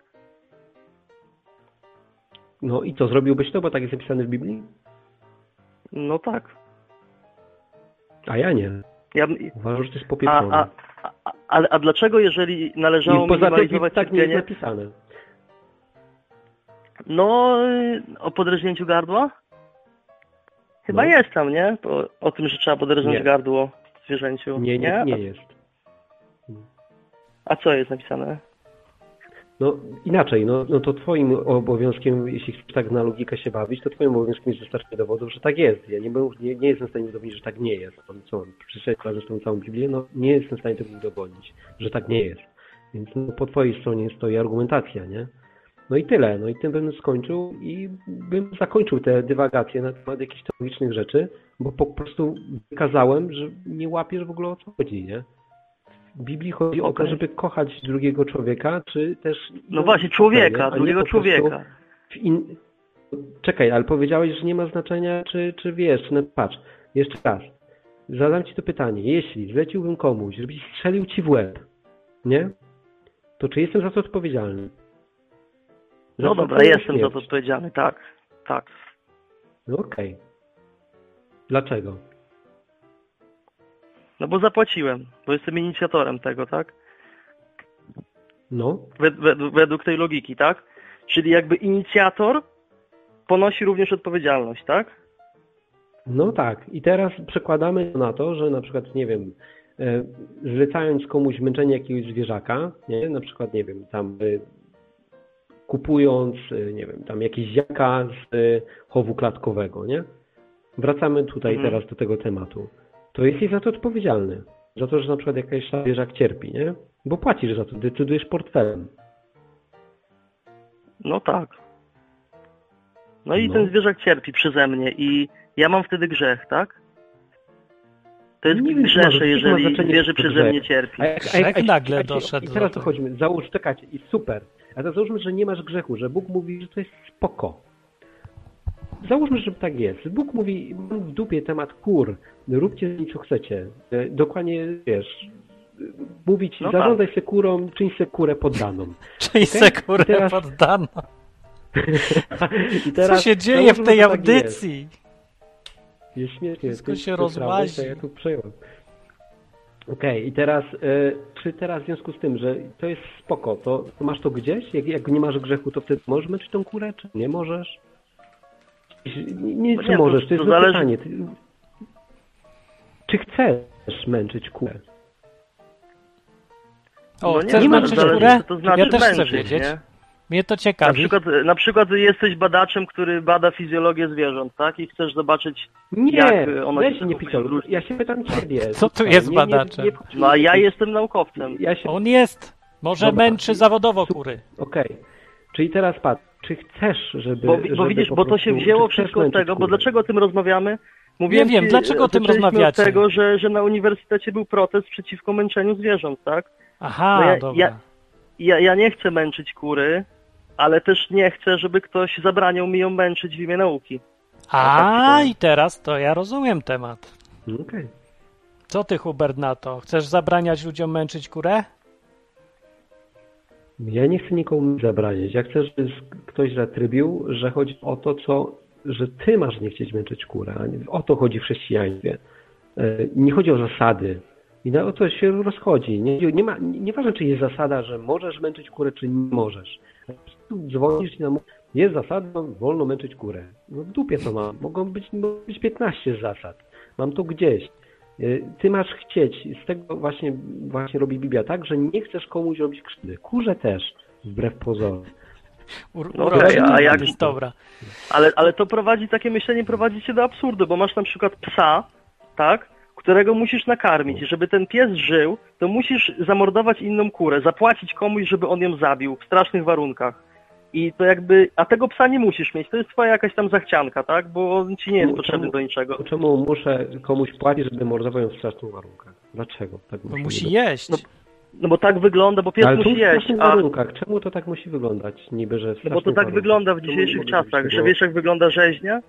No i co, zrobiłbyś to, bo tak jest napisane w Biblii? No tak. A ja nie. Ja, Uważam, że to jest a, popieprzone. a, a, ale, a dlaczego, jeżeli należało I minimalizować tak nie jest cierpienie, napisane. no o podrżnięciu gardła? Chyba No. jest tam, nie? O, o tym, że trzeba podrżnąć Nie. gardło zwierzęciu. Nie, nie, nie jest. A co jest napisane? No inaczej, no, no to twoim obowiązkiem, jeśli chcesz tak na logikę się bawić, to twoim obowiązkiem jest dostarczenie dowodów, że tak jest. Ja nie, nie, nie jestem w stanie udowodnić, że tak nie jest. Mam co, przeczytać razem tą całą Biblię, no nie jestem w stanie tego udowodnić, że tak nie jest. Więc no, po twojej stronie stoi argumentacja, nie? No i tyle, no i tym bym skończył i bym zakończył te dywagacje na temat jakichś teologicznych rzeczy, bo po prostu wykazałem, że nie łapiesz w ogóle o co chodzi, nie? W Biblii chodzi o to, żeby kochać drugiego człowieka, czy też... No właśnie, człowieka, nie drugiego człowieka. In... Czekaj, ale powiedziałeś, że nie ma znaczenia, czy, czy wiesz, czy... no, Patrz, jeszcze raz. Zadam ci to pytanie. Jeśli zleciłbym komuś, żebyś strzelił ci w łeb, nie? To czy jestem za to odpowiedzialny? Za No dobra, jestem za to śmierć. odpowiedzialny, tak, tak. No okej. Dlaczego? No bo zapłaciłem, bo jestem inicjatorem tego, tak? No, Wed, wed, według tej logiki, tak? Czyli jakby inicjator ponosi również odpowiedzialność, tak? no tak. I teraz przekładamy na to, że na przykład, nie wiem, e, zlecając komuś męczenie jakiegoś zwierzaka, nie? Na przykład, nie wiem, tam e, kupując, e, nie wiem, tam jakieś jaka z chowu klatkowego, nie? Wracamy tutaj Mhm. teraz do tego tematu. To jesteś za to odpowiedzialny. Za to, że na przykład jakaś zwierzak cierpi, nie? Bo płacisz za to, decydujesz portfelem. No tak. No i No. ten zwierzak cierpi przeze mnie i ja mam wtedy grzech, tak? To jest Nie grzesze, ma jeżeli zwierzę przeze grzech. mnie cierpi. A jak, Grzech nagle doszedł I do teraz tego. dochodźmy. Załóż, czekajcie, i super. A to załóżmy, że nie masz grzechu, że Bóg mówi, że to jest spoko. Załóżmy, że tak jest. Bóg mówi, mam w dupie temat kur, róbcie z nim co chcecie. E, Dokładnie, wiesz, mówi ci, No zarządzaj se kurą, czyń se kurę poddaną. Czyli Okej? sekurę I teraz- poddano. I Co teraz się dzieje w tej tak audycji? Jest, jest śmiesznie. Wszystko się rozłazi. Ja tu przejąłem. Okej, i teraz, e, czy teraz w związku z tym, że to jest spoko, to, to masz to gdzieś? Jak, jak nie masz grzechu, to wtedy możesz męczyć tą kurę, czy nie możesz? Nie, nie No czy nie, to- możesz, to, to jest zależy- pytanie. Ty, czy chcesz męczyć kurę? O, No nie, chcesz nie ma męczyć zależy, kurę? co to znaczy ja też chcę męczyć, wiedzieć. nie? Mnie to Na ciekawi. przykład, na przykład jesteś badaczem, który bada fizjologię zwierząt, tak? I chcesz zobaczyć, Nie, Jak weź się nie zachowują pitol. w różnych- Ja się pytam ciebie. Co tu jest nie- nie- badaczem? nie- no a ja jestem naukowcem. Ja się On jest. Może Dobra. męczy zawodowo kury. Okej. Czyli teraz patrz, czy chcesz, żeby... Bo, żeby bo widzisz, bo to się wzięło wszystko z tego, bo dlaczego o tym rozmawiamy? Mówiłem Nie wiem, ci, dlaczego o tym rozmawiacie? od tego, że, że na uniwersytecie był protest przeciwko męczeniu zwierząt, tak? Aha, No ja- dobra. ja- Ja, ja nie chcę męczyć kury, ale też nie chcę, żeby ktoś zabraniał mi ją męczyć w imię nauki. A, i teraz to ja rozumiem temat. Okej. Co ty, Hubert, na to? Chcesz zabraniać ludziom męczyć kurę? Ja nie chcę nikomu zabraniać. Ja chcę, żeby ktoś zatrybił, że chodzi o to, co, że ty masz nie chcieć męczyć kurę. O to chodzi w chrześcijaństwie. E, Nie chodzi o zasady. I na o to się rozchodzi. Nie, nie ma, nie, nieważne, czy jest zasada, że możesz męczyć kurę, czy nie możesz. Prostu Dzwonisz i nam jest zasada, wolno męczyć kurę. No w dupie to mam. Mogą być, mogą być 15 zasad. Mam to gdzieś. E, Ty masz chcieć. Z tego właśnie, właśnie robi Biblia tak, że nie chcesz komuś robić krzywdy. Kurze też, wbrew pozorom. Ur- No okej, a jak- jest dobra. Ale, ale to prowadzi, takie myślenie prowadzi cię do absurdu, bo masz na przykład psa, tak? którego musisz nakarmić. I żeby ten pies żył, to musisz zamordować inną kurę, zapłacić komuś, żeby on ją zabił w strasznych warunkach. I to jakby, a tego psa nie musisz mieć, to jest twoja jakaś tam zachcianka, tak? Bo on ci nie jest Czemu- potrzebny do niczego. Czemu muszę komuś płacić, żeby mordował ją w strasznych warunkach? Dlaczego? Tak Bo musi jeść. No, No bo tak wygląda, bo pies Ale musi w jeść, strasznych a... warunkach. Czemu to tak musi wyglądać? Niby, że w No bo to tak warunkach? wygląda w dzisiejszych czasach, że wiesz jak wygląda rzeźnia?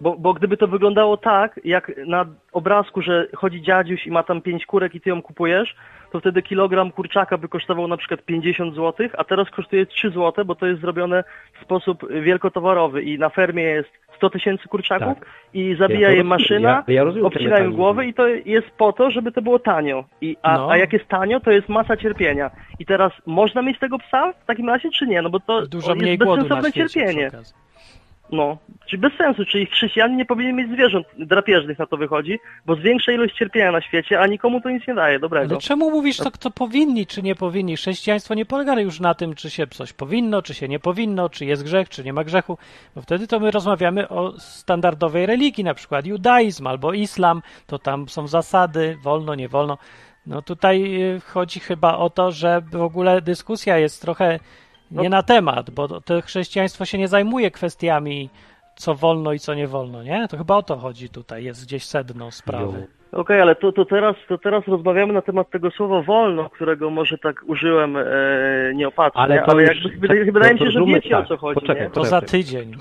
Bo, bo gdyby to wyglądało tak, jak na obrazku, że chodzi dziadziuś i ma tam pięć kurek i ty ją kupujesz, to wtedy kilogram kurczaka by kosztował na przykład 50 zł, a teraz kosztuje 3 zł, bo to jest zrobione w sposób wielkotowarowy i na fermie jest 100 tysięcy kurczaków Tak. i zabija Ja je maszyna, Ja- ja głowę i to jest po to, żeby to było tanio. I, a, No. a jak jest tanio, to jest masa cierpienia. I teraz można mieć tego psa w takim razie, czy nie? No bo to Dużo jest mniej głodu na bezsensowne cierpienie. okazji. No, czyli bez sensu, czyli chrześcijanin nie powinien mieć zwierząt drapieżnych na to wychodzi, bo zwiększa ilość cierpienia na świecie, a nikomu to nic nie daje dobrego. Ale czemu mówisz to, kto powinni, czy nie powinni? Chrześcijaństwo nie polega już na tym, czy się coś powinno, czy się nie powinno, czy jest grzech, czy nie ma grzechu, bo wtedy to my rozmawiamy o standardowej religii, na przykład judaizm albo islam, to tam są zasady, wolno, nie wolno. No tutaj y, chodzi chyba o to, że w ogóle dyskusja jest trochę nie No. na temat, bo to- to chrześcijaństwo się nie zajmuje kwestiami, co wolno i co nie wolno, nie? To chyba o to chodzi tutaj, jest gdzieś sedno sprawy. Okej, ale to, to, teraz, to teraz rozmawiamy na temat tego słowa wolno, którego może tak użyłem e, nieopatrznie, Ale ale, już- jakby, wydaje, wydaje mi się, że wiecie o tak. co chodzi, Poczekaj, nie? To za tydzień.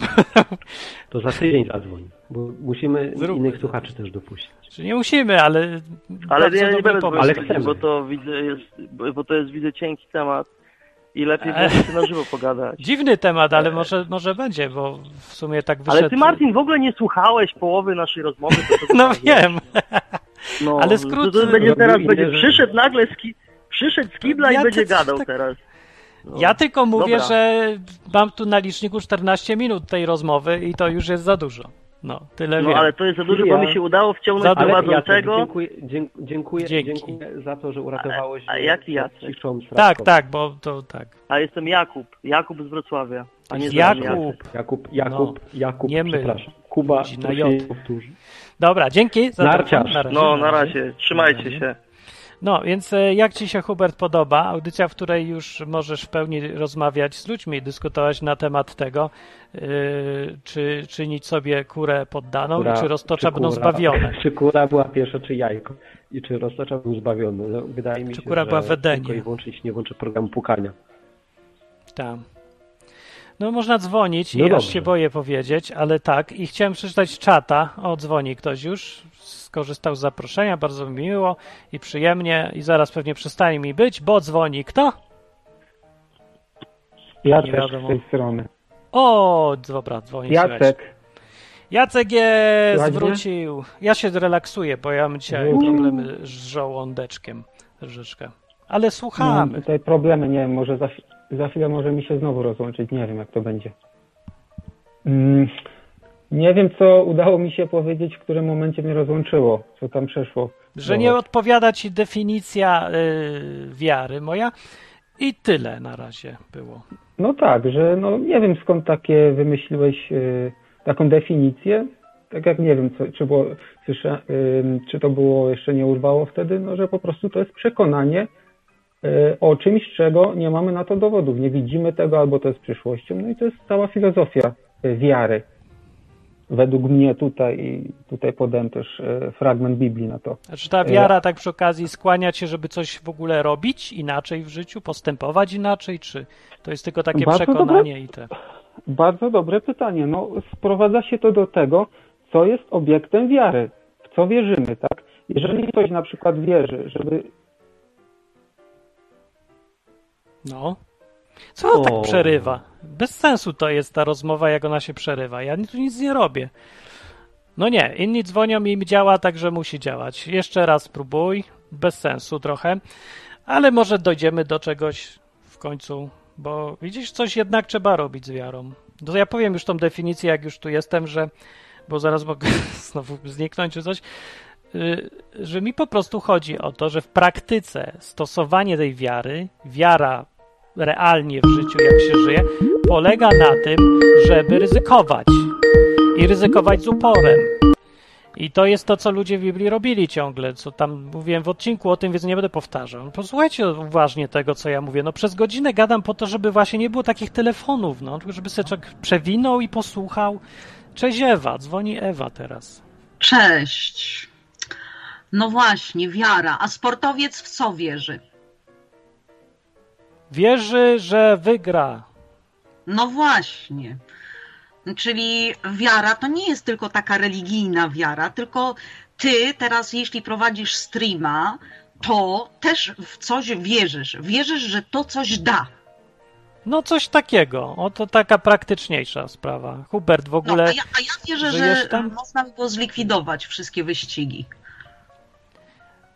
To za tydzień zadzwoń, bo musimy Zróbmy innych słuchaczy też dopuścić. Czy nie musimy, ale. Ale ja nie będę pomysł. Ale chcemy. bo to widzę jest, bo to jest widzę cienki temat i lepiej E. się na żywo pogadać. Dziwny temat, ale może, może będzie, bo w sumie tak wyszedł. Ale ty Martin w ogóle nie słuchałeś połowy naszej rozmowy. To to No wiem. No, Ale skrót- To, będzie teraz, będzie przyszedł nagle z ki, przyszedł z kibla Ja i będzie gadał tak- teraz. No. Ja tylko mówię, Dobra. że mam tu na liczniku 14 minut tej rozmowy i to już jest za dużo. No, tyle No wiem. ale to jest za dużo, bo mi się udało wciągnąć prowadzącego. dziękuję, dziękuję, Dzięki. dziękuję za to, że uratowałeś A- a jaki Jacek? Tak, tak, bo to tak. A jestem Jakub. Jakub z Wrocławia. A nie Jakub. Jakub. Jakub, Jakub, Jakub, nie przepraszam. Kuba, Chodzi na J. powtórzy. Dobra, dzięki za Narciarz. telefon. No, na razie. Trzymajcie się. No, więc e, jak Ci się, Hubert, podoba? Audycja, w której już możesz w pełni rozmawiać z ludźmi dyskutować na temat tego, yy, czy czynić sobie kurę poddaną Kura- i czy roztocza czy będą kura- zbawione. Czy kura była pierwsza, czy jajko? I czy roztocza był zbawiony? No, wydaje mi Czy się, kura że była tylko i wyłącznie nie włączę programu pukania. Tam. No, można dzwonić No i aż dobrze. się boję powiedzieć, ale tak. I chciałem przeczytać czata. O, dzwoni ktoś już. Skorzystał z zaproszenia, bardzo mi miło i przyjemnie. I zaraz pewnie przestanie mi być, bo dzwoni kto? Ja Nie też wiadomo. z tej strony. O, dobra, dzwoni. Jacek, Jacek jest, Ładnie? wrócił. Ja się relaksuję, bo ja mam dzisiaj Wrócił. problemy z żołądeczkiem troszeczkę. Ale mam słuchamy. tutaj problemy, nie wiem, może za, za chwilę może mi się znowu rozłączyć, nie wiem jak to będzie. Mm, nie wiem, co udało mi się powiedzieć, w którym momencie mnie rozłączyło, co tam przeszło. Że nie odpowiada ci definicja y, wiary moja i tyle na razie było. No tak, że no nie wiem skąd takie wymyśliłeś y, taką definicję. Tak jak nie wiem, co, czy, było, słysza, y, czy to było jeszcze nie urwało wtedy, no że po prostu to jest przekonanie y, o czymś, czego nie mamy na to dowodów. Nie widzimy tego, albo to jest przyszłością. No i to jest cała filozofia y, wiary. Według mnie tutaj, i tutaj podałem też y, fragment Biblii na to. Znaczy ta wiara tak przy okazji skłania cię, żeby coś w ogóle robić inaczej w życiu, postępować inaczej, czy to jest tylko takie Bardzo przekonanie i te... Bardzo dobre pytanie. No, sprowadza się to do tego, co jest obiektem wiary, w co wierzymy, tak? Jeżeli ktoś na przykład wierzy, żeby. No. Co O. tak przerywa? Bez sensu to jest ta rozmowa, jak ona się przerywa. Ja tu nic nie robię. No nie, inni dzwonią i im działa, także musi działać. Jeszcze raz spróbuj. Bez sensu trochę. Ale może dojdziemy do czegoś w końcu, bo widzisz, coś jednak trzeba robić z wiarą. To ja powiem już tą definicję, jak już tu jestem, że, bo zaraz mogę znowu zniknąć czy coś, y, że mi po prostu chodzi o to, że w praktyce stosowanie tej wiary, wiara realnie w życiu, jak się żyje, polega na tym, żeby ryzykować. I ryzykować z uporem. I to jest to, co ludzie w Biblii robili ciągle, co tam mówiłem w odcinku o tym, więc nie będę powtarzał. Posłuchajcie uważnie tego, co ja mówię. No przez godzinę gadam po to, żeby właśnie nie było takich telefonów, no, żeby człowiek przewinął i posłuchał. Cześć Ewa, dzwoni Ewa teraz. Cześć. No właśnie, wiara. A sportowiec w co wierzy? Wierzy, że wygra. No właśnie. Czyli wiara to nie jest tylko taka religijna wiara, tylko ty teraz, jeśli prowadzisz streama, to też w coś wierzysz. Wierzysz, że to coś da. No coś takiego. Oto taka praktyczniejsza sprawa. Hubert w ogóle. No, a, ja, a ja wierzę, że tam? można by było zlikwidować wszystkie wyścigi.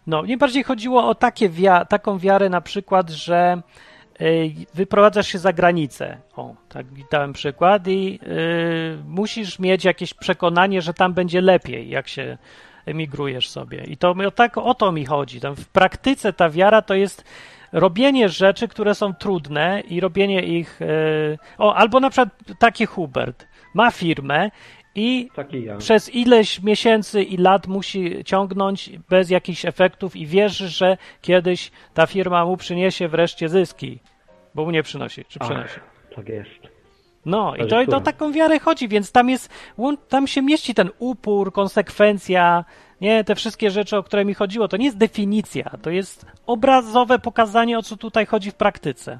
No, mnie bardziej chodziło o takie wia taką wiarę na przykład, że wyprowadzasz się za granicę. O, tak dałem przykład i y, musisz mieć jakieś przekonanie, że tam będzie lepiej, jak się emigrujesz sobie. I to o, tak, o to mi chodzi. Tam w praktyce ta wiara to jest robienie rzeczy, które są trudne i robienie ich. Y, o, albo na przykład taki Hubert ma firmę i ja. przez ileś miesięcy i lat musi ciągnąć bez jakichś efektów i wierzy, że kiedyś ta firma mu przyniesie wreszcie zyski, bo mu nie przynosi, czy przynosi. Ach, tak jest. No i to, i to taką wiarę chodzi, więc tam jest, tam się mieści ten upór, konsekwencja, nie, te wszystkie rzeczy, o które mi chodziło, to nie jest definicja, to jest obrazowe pokazanie, o co tutaj chodzi w praktyce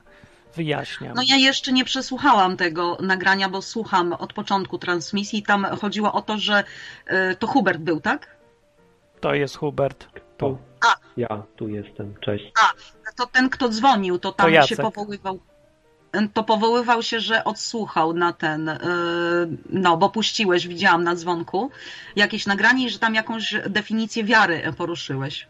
wyjaśniam. No ja jeszcze nie przesłuchałam tego nagrania, bo słucham od początku transmisji. Tam chodziło o to, że y, to Hubert był, tak? To jest Hubert. To. A. Ja tu jestem, cześć. A, to ten, kto dzwonił, to tam to się powoływał. To powoływał się, że odsłuchał na ten, y, no bo puściłeś, widziałam na dzwonku, jakieś nagranie i że tam jakąś definicję wiary poruszyłeś.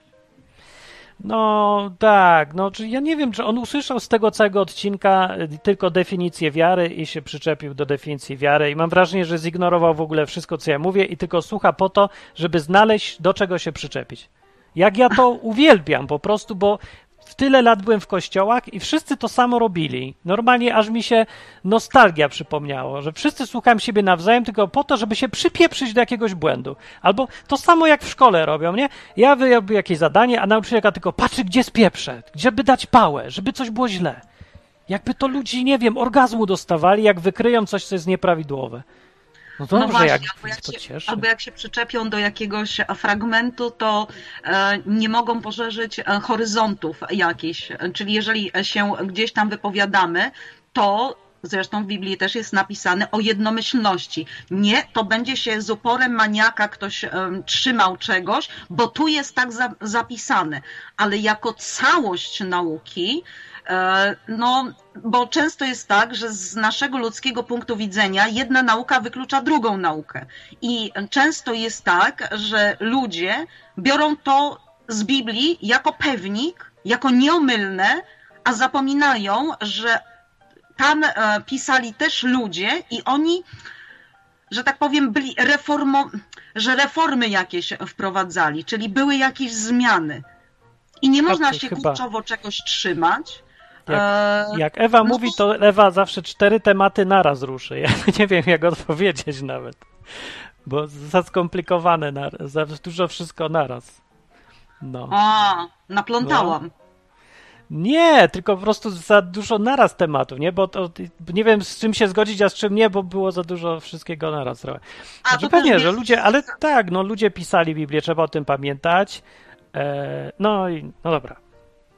No tak, no czy ja nie wiem, czy on usłyszał z tego całego odcinka y, tylko definicję wiary i się przyczepił do definicji wiary i mam wrażenie, że zignorował w ogóle wszystko, co ja mówię i tylko słucha po to, żeby znaleźć do czego się przyczepić. Jak ja to uwielbiam po prostu, bo w tyle lat byłem w kościołach i wszyscy to samo robili. Normalnie aż mi się nostalgia przypomniało, że wszyscy słuchałem siebie nawzajem tylko po to, żeby się przypieprzyć do jakiegoś błędu. Albo to samo jak w szkole robią, nie? Ja wyrobię jakieś zadanie, a nauczycielka tylko patrzy, gdzie spieprzę, żeby dać pałę, żeby coś było źle. Jakby to ludzi, nie wiem, orgazmu dostawali, jak wykryją coś, co jest nieprawidłowe. No dobrze, no właśnie, jak, albo, jak to się, albo jak się przyczepią do jakiegoś fragmentu, to e, nie mogą poszerzyć e, horyzontów jakichś. Czyli jeżeli się gdzieś tam wypowiadamy, to zresztą w Biblii też jest napisane o jednomyślności. Nie, to będzie się z uporem maniaka ktoś um, trzymał czegoś, bo tu jest tak za, zapisane. Ale jako całość nauki E, no, bo często jest tak, że z naszego ludzkiego punktu widzenia jedna nauka wyklucza drugą naukę. I często jest tak, że ludzie biorą to z Biblii jako pewnik, jako nieomylne, a zapominają, że tam e, pisali też ludzie i oni, że tak powiem, byli reformo, że reformy jakieś wprowadzali, czyli były jakieś zmiany. I nie można się chyba. kurczowo czegoś trzymać, jak, eee, jak Ewa no mówi, to Ewa zawsze cztery tematy naraz ruszy. Ja nie wiem, jak odpowiedzieć nawet. Bo za skomplikowane, za dużo wszystko naraz. No. A, naplątałam. No. Nie, tylko po prostu za dużo naraz tematów, nie? Bo to nie wiem z czym się zgodzić, a z czym nie, bo było za dużo wszystkiego naraz trochę. Znaczy, pewnie, że ludzie, ale tak, no ludzie pisali Biblię, trzeba o tym pamiętać. E, no i no dobra.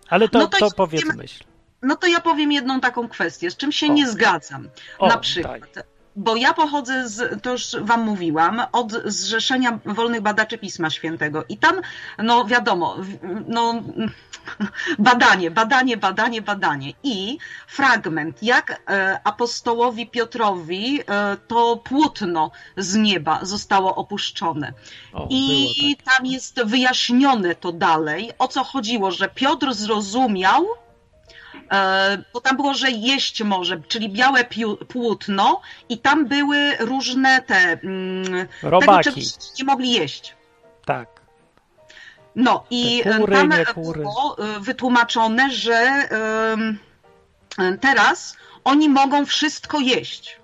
Ale to, no to, to powiedz myśl. No to ja powiem jedną taką kwestię, z czym się o. nie zgadzam. O, Na przykład. Daj. Bo ja pochodzę z, to już wam mówiłam, od Zrzeszenia Wolnych Badaczy Pisma Świętego. I tam, no wiadomo, no, badanie, badanie, badanie, badanie. I fragment, jak e, apostołowi Piotrowi e, to płótno z nieba zostało opuszczone. O, I tak. tam jest wyjaśnione to dalej, o co chodziło, że Piotr zrozumiał, bo tam było, że jeść może, czyli białe płótno i tam były różne te... Mm, Robaki. Tego, nie mogli jeść. Tak. No i kury, tam było e, wytłumaczone, że teraz oni mogą wszystko jeść.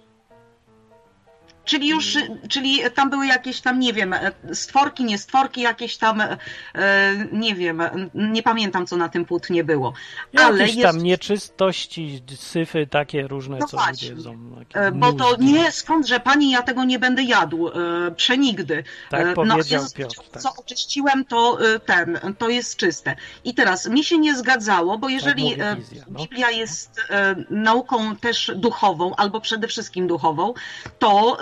Czyli już, czyli tam były jakieś tam, nie wiem, stworki, nie stworki, jakieś tam, e, nie wiem, nie pamiętam co na tym płótnie było. Ale jakieś jest... tam nieczystości, syfy takie różne, no co właśnie, ludzie jedzą. E, bo to nie, skądże pani, ja tego nie będę jadł, e, przenigdy. Tak no, powiedział Piotr. Tak. Co oczyściłem, to ten, to jest czyste. I teraz, mi się nie zgadzało, bo jeżeli tak wizja, no. Biblia jest nauką też duchową, albo przede wszystkim duchową, to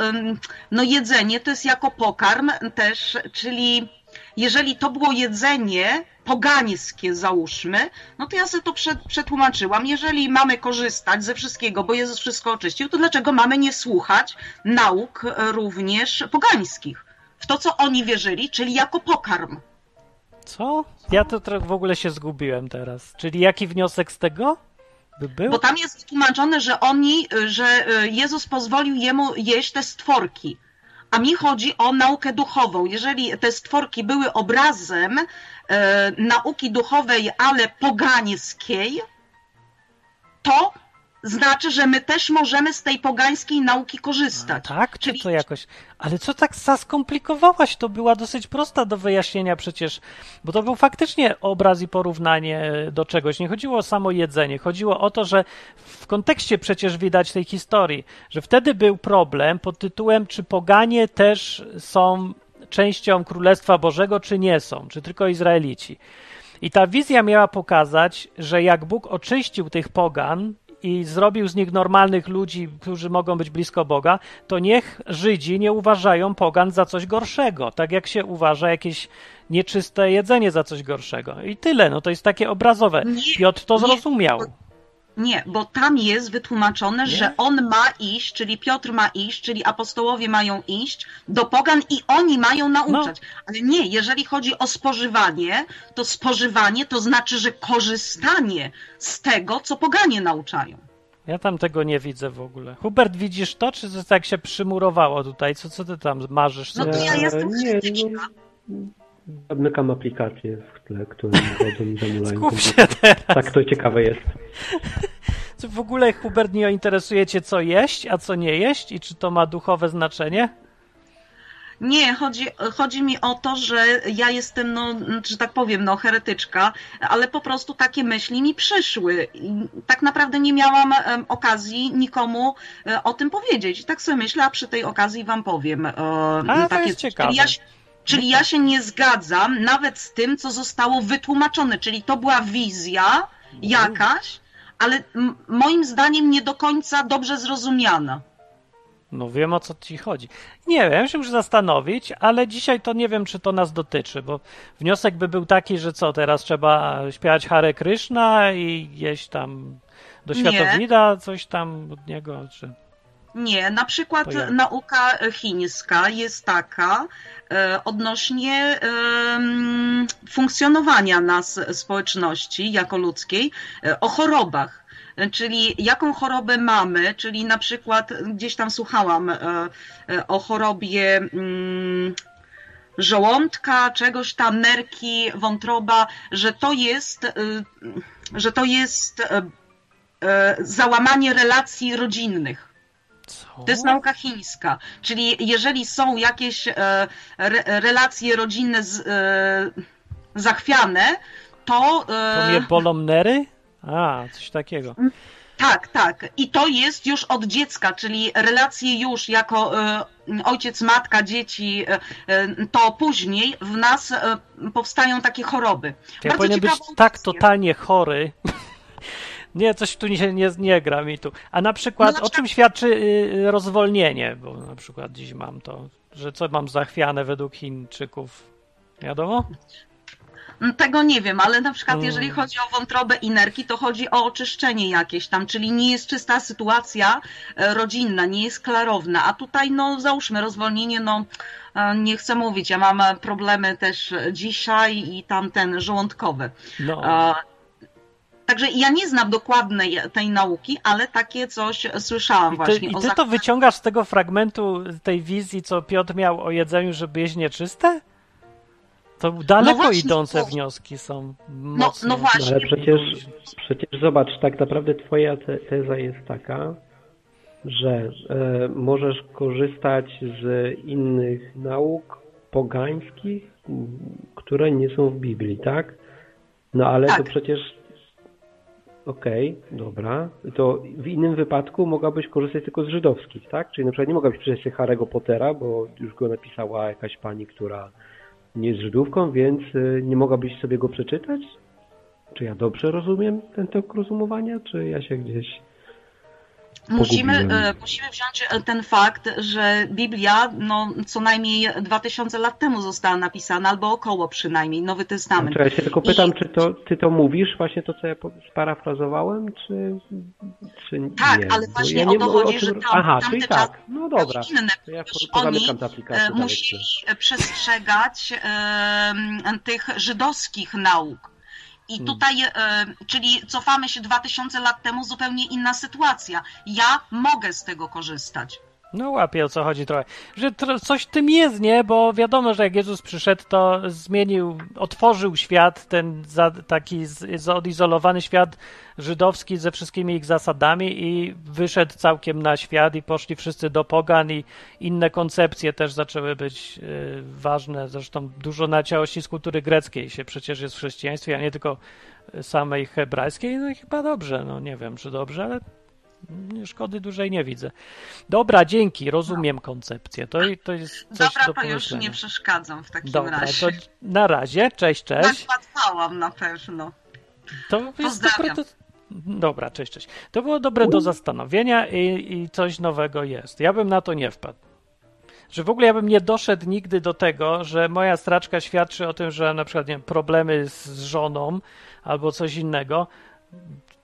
no jedzenie to jest jako pokarm też, czyli jeżeli to było jedzenie pogańskie, załóżmy, no to ja sobie to przetłumaczyłam. Jeżeli mamy korzystać ze wszystkiego, bo Jezus wszystko oczyścił, to dlaczego mamy nie słuchać nauk również pogańskich? W to, co oni wierzyli, czyli jako pokarm. Co? Ja to trochę w ogóle się zgubiłem teraz. Czyli jaki wniosek z tego? By był? Bo tam jest tłumaczone, że oni, że e, Jezus pozwolił jemu jeść te stworki. A mi chodzi o naukę duchową. Jeżeli te stworki były obrazem e, nauki duchowej, ale pogańskiej, to znaczy, że my też możemy z tej pogańskiej nauki korzystać. A, tak, czy Czyli... to jakoś. Ale co tak skomplikowałaś? To była dosyć prosta do wyjaśnienia przecież, bo to był faktycznie obraz i porównanie do czegoś. Nie chodziło o samo jedzenie, chodziło o to, że w kontekście przecież widać tej historii, że wtedy był problem pod tytułem, czy poganie też są częścią Królestwa Bożego, czy nie są, czy tylko Izraelici. I ta wizja miała pokazać, że jak Bóg oczyścił tych pogan, i zrobił z nich normalnych ludzi, którzy mogą być blisko Boga, to niech Żydzi nie uważają pogan za coś gorszego, tak jak się uważa jakieś nieczyste jedzenie za coś gorszego. I tyle, no to jest takie obrazowe. Piotr to zrozumiał. Nie, bo tam jest wytłumaczone, nie? że on ma iść, czyli Piotr ma iść, czyli apostołowie mają iść do pogan i oni mają nauczać. No. Ale nie, jeżeli chodzi o spożywanie, to spożywanie to znaczy, że korzystanie z tego, co poganie nauczają. Ja tam tego nie widzę w ogóle. Hubert, widzisz to, czy to tak się przymurowało tutaj? Co, co ty tam marzysz? No to ja jestem nie, no, Zamykam aplikację w tle, którą chodzą zamulają. Skup się teraz. Tak, to ciekawe jest. Czy w ogóle, Hubert, nie interesuje cię, co jeść, a co nie jeść? I czy to ma duchowe znaczenie? Nie, chodzi, chodzi mi o to, że ja jestem, no, że tak powiem, no, heretyczka, ale po prostu takie myśli mi przyszły. I tak naprawdę nie miałam um, okazji nikomu um, o tym powiedzieć. I tak sobie myślę, a przy tej okazji wam powiem. Um, a, takie, to jest ciekawe. Ja, Czyli ja się nie zgadzam nawet z tym, co zostało wytłumaczone, czyli to była wizja jakaś, ale moim zdaniem nie do końca dobrze zrozumiana. No wiem o co ci chodzi. Nie wiem, się muszę zastanowić, ale dzisiaj to nie wiem, czy to nas dotyczy, bo wniosek by był taki, że co, teraz trzeba śpiewać Hare Krishna i jeść tam do światowida coś tam od niego, czy... Nie, na przykład nauka chińska jest taka e, odnośnie e, funkcjonowania nas społeczności jako ludzkiej e, o chorobach. Czyli jaką chorobę mamy, czyli na przykład gdzieś tam słuchałam o chorobie mm, żołądka, czegoś tam, nerki, wątroba, że to jest, że to jest załamanie relacji rodzinnych co? To jest nauka chińska. Czyli jeżeli są jakieś e, re, relacje rodzinne z, e, zachwiane, to... E, to mnie bolą nery? A, coś takiego. Tak, tak. I to jest już od dziecka, czyli relacje już jako ojciec, matka, dzieci, to później w nas powstają takie choroby. Ja Bardzo powinien być tak totalnie chory, nie, coś tu nie, nie, nie gra mi tu. A na przykład, no, na o czym świadczy y, rozwolnienie? Bo na przykład dziś mam to, że co mam zachwiane według Chińczyków. Wiadomo? Mm, tego nie wiem, ale na przykład jeżeli hmm. chodzi o wątrobę i nerki, to chodzi o oczyszczenie jakieś tam, czyli nie jest czysta sytuacja e, rodzinna, nie jest klarowna. A tutaj, no załóżmy, rozwolnienie, no e, nie chcę mówić, ja mam problemy też dzisiaj i tamten żołądkowy. No. Także ja nie znam dokładnej tej nauki, ale takie coś słyszałam I ty, właśnie. I ty to wyciągasz z tego fragmentu tej wizji, co Piotr miał o jedzeniu, żeby jeść nieczyste? To daleko no właśnie, idące to... wnioski są. No, no właśnie. ale przecież, przecież zobacz, tak naprawdę twoja te, teza jest taka, że e, możesz korzystać z innych nauk pogańskich, które nie są w Biblii, tak? No ale to Tak. przecież okej, dobra. To w innym wypadku mogłabyś korzystać tylko z żydowskich, tak? Czyli na przykład nie mogłabyś przeczytać sobie Harry'ego Pottera, bo już go napisała jakaś pani, która nie jest Żydówką, więc y, nie mogłabyś sobie go przeczytać? Czy ja dobrze rozumiem ten tok rozumowania, czy ja się gdzieś... Musimy, e, musimy wziąć e, ten fakt, że Biblia no, co najmniej 2000 lat temu została napisana, albo około przynajmniej, Nowy Testament. Znaczy, ja się tylko pytam, I- czy to, ty to mówisz, właśnie to, co ja sparafrazowałem, czy, czy Tak, nie? ale Bo właśnie ja o to chodzi, czym- że tam- Aha, czyli tak, no dobra. inne, To ja oni e, musieli przestrzegać em, tych żydowskich nauk. I Hmm. tutaj, e, czyli cofamy się 2000 lat temu, zupełnie inna sytuacja. Ja mogę z tego korzystać. No łapię o co chodzi trochę. Że tro, coś tym jest, nie? Bo wiadomo, że jak Jezus przyszedł, to zmienił, otworzył świat, ten za, taki odizolowany świat żydowski ze wszystkimi ich zasadami i wyszedł całkiem na świat i poszli wszyscy do pogan i inne koncepcje też zaczęły być y, ważne. Zresztą dużo naciałości z kultury greckiej się przecież jest w chrześcijaństwie, a nie tylko samej hebrajskiej. No i chyba dobrze, no nie wiem, czy dobrze, ale szkody dużej nie widzę. Dobra, dzięki, rozumiem koncepcję. To, to jest coś Dobra, do to już nie przeszkadzam w takim Dobra, razie. to na razie, cześć, cześć. Nakładałam na pewno. To jest dobre do... Dobra, cześć, cześć. To było dobre do zastanowienia i, i coś nowego jest. Ja bym na to nie wpadł. Że w ogóle ja bym nie doszedł nigdy do tego, że moja straczka świadczy o tym, że na przykład nie wiem, problemy z żoną albo coś innego,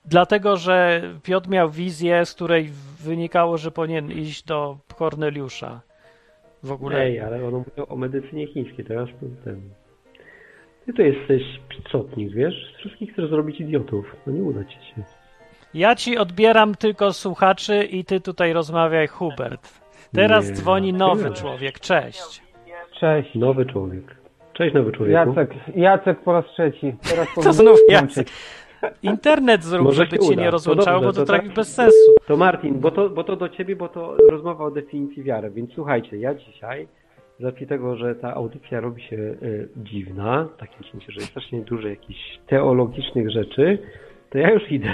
dlatego że Piotr miał wizję, z której wynikało, że powinien iść do Korneliusza. W ogóle. Ej, ale ono mówiło o medycynie chińskiej, teraz ten... Ty to jesteś picotnik, wiesz? Z wszystkich chcesz zrobić idiotów. No nie uda ci się. Ja ci odbieram tylko słuchaczy i ty tutaj rozmawiaj, Hubert. Teraz Nie. dzwoni nowy Nie. człowiek. Cześć. Cześć. Nowy człowiek. Cześć, nowy człowieku. Jacek, Jacek po raz trzeci. Teraz To znów. Jacek. Internet zrób, Może żeby cię nie To rozłączało, dobrze, bo to, to tak- bez sensu. To Martin, bo to, bo to do ciebie, bo to rozmowa o definicji wiary. Więc słuchajcie, ja dzisiaj, z racji tego, że ta audycja robi się y, dziwna, w takim sensie, że jest strasznie dużo jakichś teologicznych rzeczy, to ja już idę.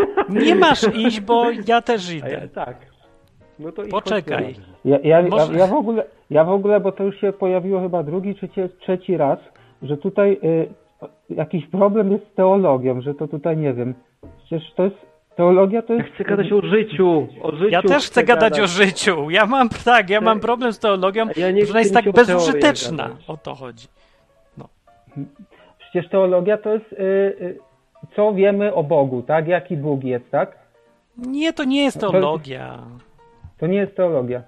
Nie masz iść, bo ja też A ja, idę. tak. No to Poczekaj. Ja, ja, ja, w ogóle, ja w ogóle, bo to już się pojawiło chyba drugi czy trzeci raz, że tutaj y, jakiś problem jest z teologią, że to tutaj nie wiem. Przecież to jest, teologia to Ja jest... chcę gadać o życiu, o życiu. Ja też chcę gadać o życiu. Ja mam tak, ja mam Ja- problem z teologią, ja nie że ona jest tak bezużyteczna. O to chodzi. Przecież teologia to jest, y, y, co wiemy o Bogu, tak? Jaki Bóg jest, tak? Nie, to nie jest teologia. To nie jest teologia.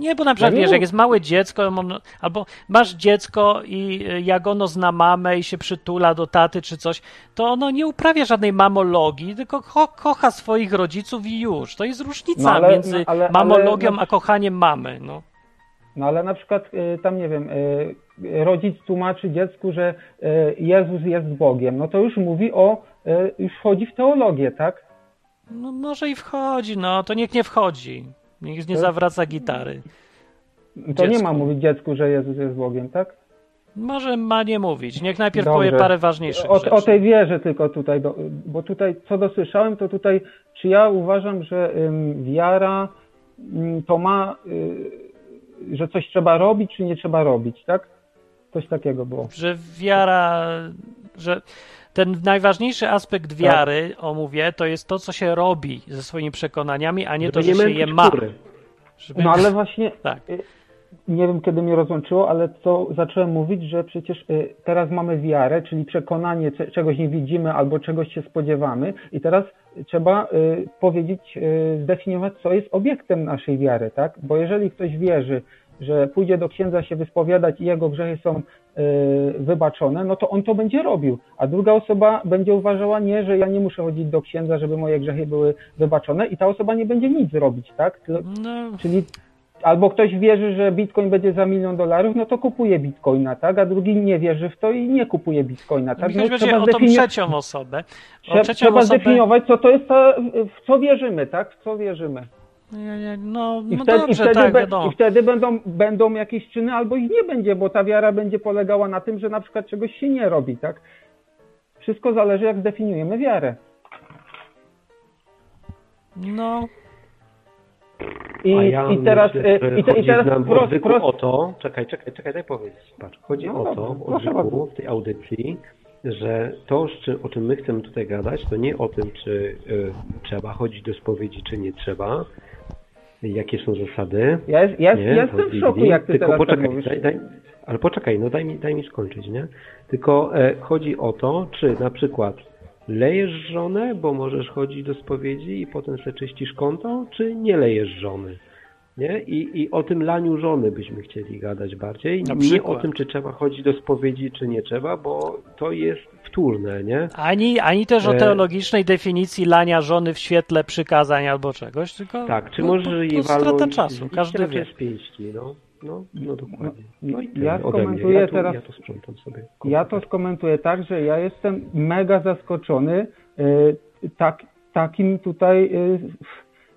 Nie, bo na przykład wiesz, jak jest małe dziecko, albo masz dziecko i y, jak ono zna mamę i się przytula do taty czy coś, to ono nie uprawia żadnej mamologii, tylko ko kocha swoich rodziców i już. To jest różnica No ale- między no ale- ale- mamologią no- a kochaniem mamy. No. No ale na przykład y, tam nie wiem, y, rodzic tłumaczy dziecku, że Jezus jest Bogiem, no to już mówi o, już wchodzi w teologię, tak? no może i wchodzi, no to niech nie wchodzi. Niech nie To- zawraca gitary. To nie Dziecku. ma mówić dziecku, że Jezus jest Bogiem, tak? Może ma nie mówić. Niech najpierw Dobrze. powie parę ważniejszych O, rzeczy. o tej wierze tylko tutaj, bo tutaj co dosłyszałem, to tutaj, czy ja uważam, że wiara to ma, y, że coś trzeba robić, czy nie trzeba robić, tak? Coś takiego było. że wiara, że ten najważniejszy aspekt wiary, Tak. omówię, to jest to, co się robi ze swoimi przekonaniami, a nie Żeby to, że się je ma. Żeby... No ale właśnie, Tak. nie wiem kiedy mnie rozłączyło, ale co zacząłem mówić, że przecież y, teraz mamy wiarę, czyli przekonanie, cze- czegoś nie widzimy albo czegoś się spodziewamy i teraz trzeba y, powiedzieć, y, zdefiniować, co jest obiektem naszej wiary, tak? Bo jeżeli ktoś wierzy, że pójdzie do księdza się wyspowiadać i jego grzechy są y, wybaczone, no to on to będzie robił, a druga osoba będzie uważała nie, że ja nie muszę chodzić do księdza, żeby moje grzechy były wybaczone i ta osoba nie będzie nic robić, tak? No, Czyli albo ktoś wierzy, że bitcoin będzie za milion dolarów, no to kupuje bitcoina, tak? A drugi nie wierzy w to i nie kupuje bitcoina, tak? No, będzie o tą zdefini- trzecią osobę. O trzeba, trzecią trzeba osobę... zdefiniować, co to jest ta, w co wierzymy, tak? W co wierzymy. Nie, nie, no, I no wtedy, i dobrze, wtedy, tak, be- i wtedy będą, będą jakieś czyny, albo ich nie będzie, bo ta wiara będzie polegała na tym, że na przykład czegoś się nie robi, tak? Wszystko zależy, jak zdefiniujemy wiarę. No, I, ja i teraz, myślę, że i, te, i chodzi teraz prost, prost, o to, czekaj, czekaj, czekaj, daj powiedzieć, patrz, chodzi No o to w odwyku, w tej audycji, że to, o czym my chcemy tutaj gadać, to nie o tym, czy y, trzeba chodzić do spowiedzi, czy nie trzeba, jakie są zasady, ja, ja, nie, ja jestem w szoku, jak ty tylko tak poczekaj, mówisz. daj, daj, ale poczekaj, no daj mi, daj mi skończyć, nie? Tylko e, chodzi o to, czy na przykład lejesz żonę, bo możesz chodzić do spowiedzi i potem sobie czyścisz konto, czy nie lejesz żony? Nie? I, I o tym laniu żony byśmy chcieli gadać bardziej. Na nie przykład. o tym, czy trzeba chodzić do spowiedzi, czy nie trzeba, bo to jest wtórne, nie? ani, ani też o E, teologicznej definicji lania żony w świetle przykazań albo czegoś, tylko Tak, czy no, możesz to, jej to strata walnąć czasu, każdy wie. z pięści, no. No, no dokładnie. No, i ja skomentuję Ja tu, teraz- ja tu sprzątam sobie. Ja to skomentuję tak, że ja jestem mega zaskoczony y, tak, takim tutaj, y,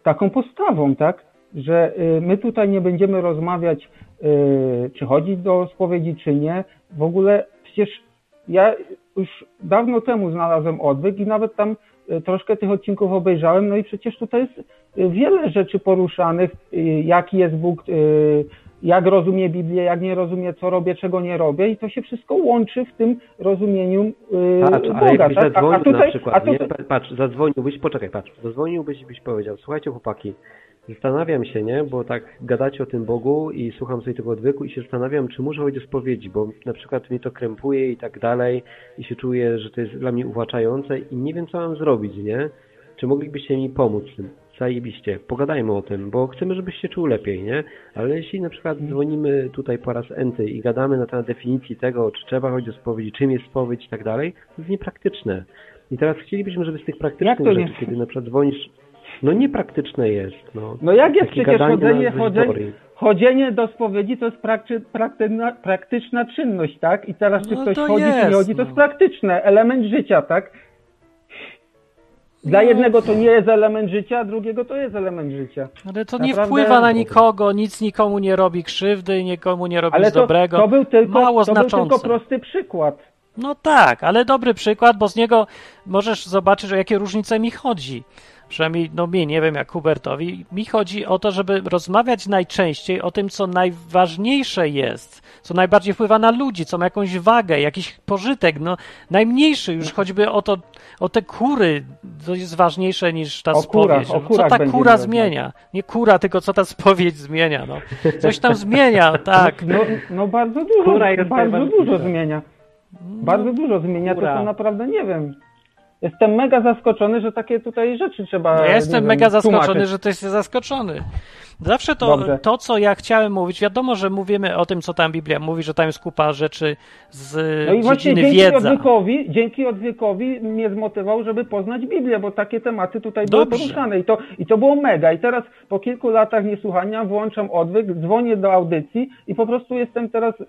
taką postawą, tak? Że y, my tutaj nie będziemy rozmawiać, y, czy chodzić do spowiedzi, czy nie. W ogóle przecież ja już dawno temu znalazłem odwyk i nawet tam y, troszkę tych odcinków obejrzałem, no i przecież tutaj jest wiele rzeczy poruszanych, jaki jest Bóg, jak rozumie Biblię, jak nie rozumie, co robię, czego nie robię i to się wszystko łączy w tym rozumieniu Patrz, ale Boga. jakbyś Tak? A, a zadzwonił tutaj, na a przykład, nie? tutaj, Patrz, zadzwoniłbyś, poczekaj, patrz, zadzwoniłbyś i byś powiedział, słuchajcie chłopaki, zastanawiam się, nie, bo tak gadacie o tym Bogu i słucham sobie tego odwyku i się zastanawiam, czy muszę chodzić do spowiedzi, bo na przykład mnie to krępuje i tak dalej i się czuję, że to jest dla mnie uwłaczające i nie wiem, co mam zrobić, nie? Czy moglibyście mi pomóc w tym? Zajebiście, pogadajmy o tym, bo chcemy, żebyś się czuł lepiej, nie? Ale jeśli na przykład dzwonimy tutaj po raz enty i gadamy na temat definicji tego, czy trzeba chodzić do spowiedzi, czym jest spowiedź i tak dalej, to jest niepraktyczne. I teraz chcielibyśmy, żeby z tych praktycznych rzeczy, kiedy na przykład dzwonisz, no niepraktyczne jest, no. no jak jest Takie przecież chodzenie, chodzenie, chodzenie do spowiedzi to jest prakty, praktyczna, praktyczna czynność, tak? I teraz czy No ktoś to chodzi, czy jest, nie chodzi, to no. jest praktyczne, element życia, tak? Dla No. jednego to nie jest element życia, a drugiego to jest element życia. Ale to nie Naprawdę- wpływa na nikogo, nic nikomu nie robi krzywdy, nikomu nie robi Ale nic to, dobrego. to był tylko, Mało to był tylko prosty przykład. No tak, ale dobry przykład, bo z niego możesz zobaczyć, o jakie różnice mi chodzi. Przynajmniej, no mi, nie wiem jak Hubertowi, mi chodzi o to, żeby rozmawiać najczęściej o tym, co najważniejsze jest, co najbardziej wpływa na ludzi, co ma jakąś wagę, jakiś pożytek, no najmniejszy już choćby o to, o te kury, to jest ważniejsze niż ta O kurach, spowiedź. o No, co ta kura rozmawiać. zmienia? Nie kura, tylko co ta spowiedź zmienia, no. Coś tam zmienia, tak. No, no bardzo dużo, bardzo dużo zmienia. Bardzo dużo zmienia, to to naprawdę nie wiem. Jestem mega zaskoczony, że takie tutaj rzeczy trzeba. No ja jestem wiem, mega zaskoczony, tłumaczyć. że ty jesteś zaskoczony. Zawsze to, Dobrze. to, co ja chciałem mówić, wiadomo, że mówimy o tym, co tam Biblia mówi, że tam jest kupa rzeczy z No i właśnie dzięki wiedza. odwykowi, dzięki odwykowi mnie zmotywował, żeby poznać Biblię, bo takie tematy tutaj były Dobrze. poruszane i to, i to było mega. I teraz po kilku latach niesłuchania włączam odwyk, dzwonię do audycji i po prostu jestem teraz. y,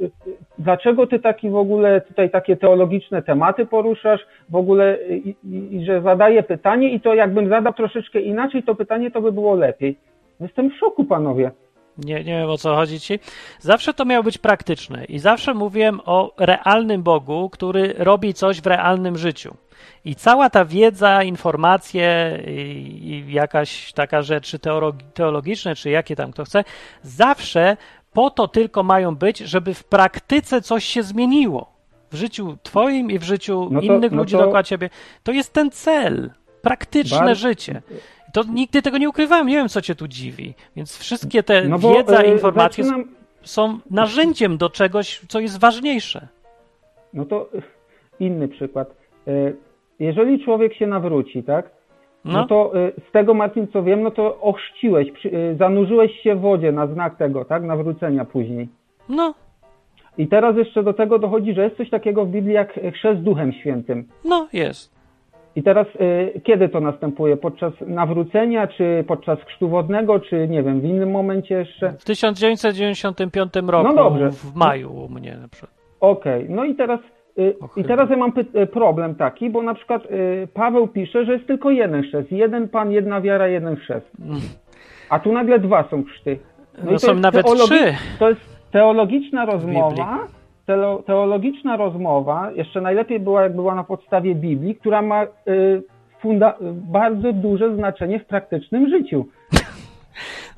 y, y, Dlaczego ty taki w ogóle tutaj takie teologiczne tematy poruszasz, w ogóle i, i, i że zadaję pytanie i to jakbym zadał troszeczkę inaczej to pytanie, to by było lepiej. Jestem w szoku, panowie. Nie, nie wiem o co chodzi ci. Zawsze to miało być praktyczne i zawsze mówiłem o realnym Bogu, który robi coś w realnym życiu. I cała ta wiedza, informacje i, i jakaś taka rzeczy teologi- teologiczne, czy jakie tam kto chce, zawsze po to tylko mają być, żeby w praktyce coś się zmieniło. W życiu twoim i w życiu No to- innych no ludzi to- dookoła ciebie. To jest ten cel. Praktyczne Bar- życie. To nigdy tego nie ukrywałem, nie wiem co cię tu dziwi. Więc wszystkie te No bo, wiedza e, i informacje zaczynam- są narzędziem do czegoś, co jest ważniejsze. No to y, inny przykład. Y, Jeżeli człowiek się nawróci, tak? No, No, to y, z tego, Marcin, co wiem, no to ochrzciłeś, zanurzyłeś się w wodzie na znak tego, tak? Nawrócenia później. no, I teraz jeszcze do tego dochodzi, że jest coś takiego w Biblii jak chrzest Duchem Świętym. no jest. I teraz y, kiedy to następuje? Podczas nawrócenia, czy podczas chrztu wodnego, czy nie wiem, w innym momencie jeszcze? W 1995 roku, No dobrze. w maju u mnie na przykład. Okej, no i teraz, y, i teraz ja mam y, problem taki, bo na przykład Paweł pisze, że jest tylko jeden chrzest. Jeden Pan, jedna wiara, jeden chrzest. a tu nagle dwa są chrzty. No, to są nawet trzy. To jest teologiczna rozmowa, teologiczna rozmowa, jeszcze najlepiej była, jak była na podstawie Biblii, która ma y, bardzo duże znaczenie w praktycznym życiu.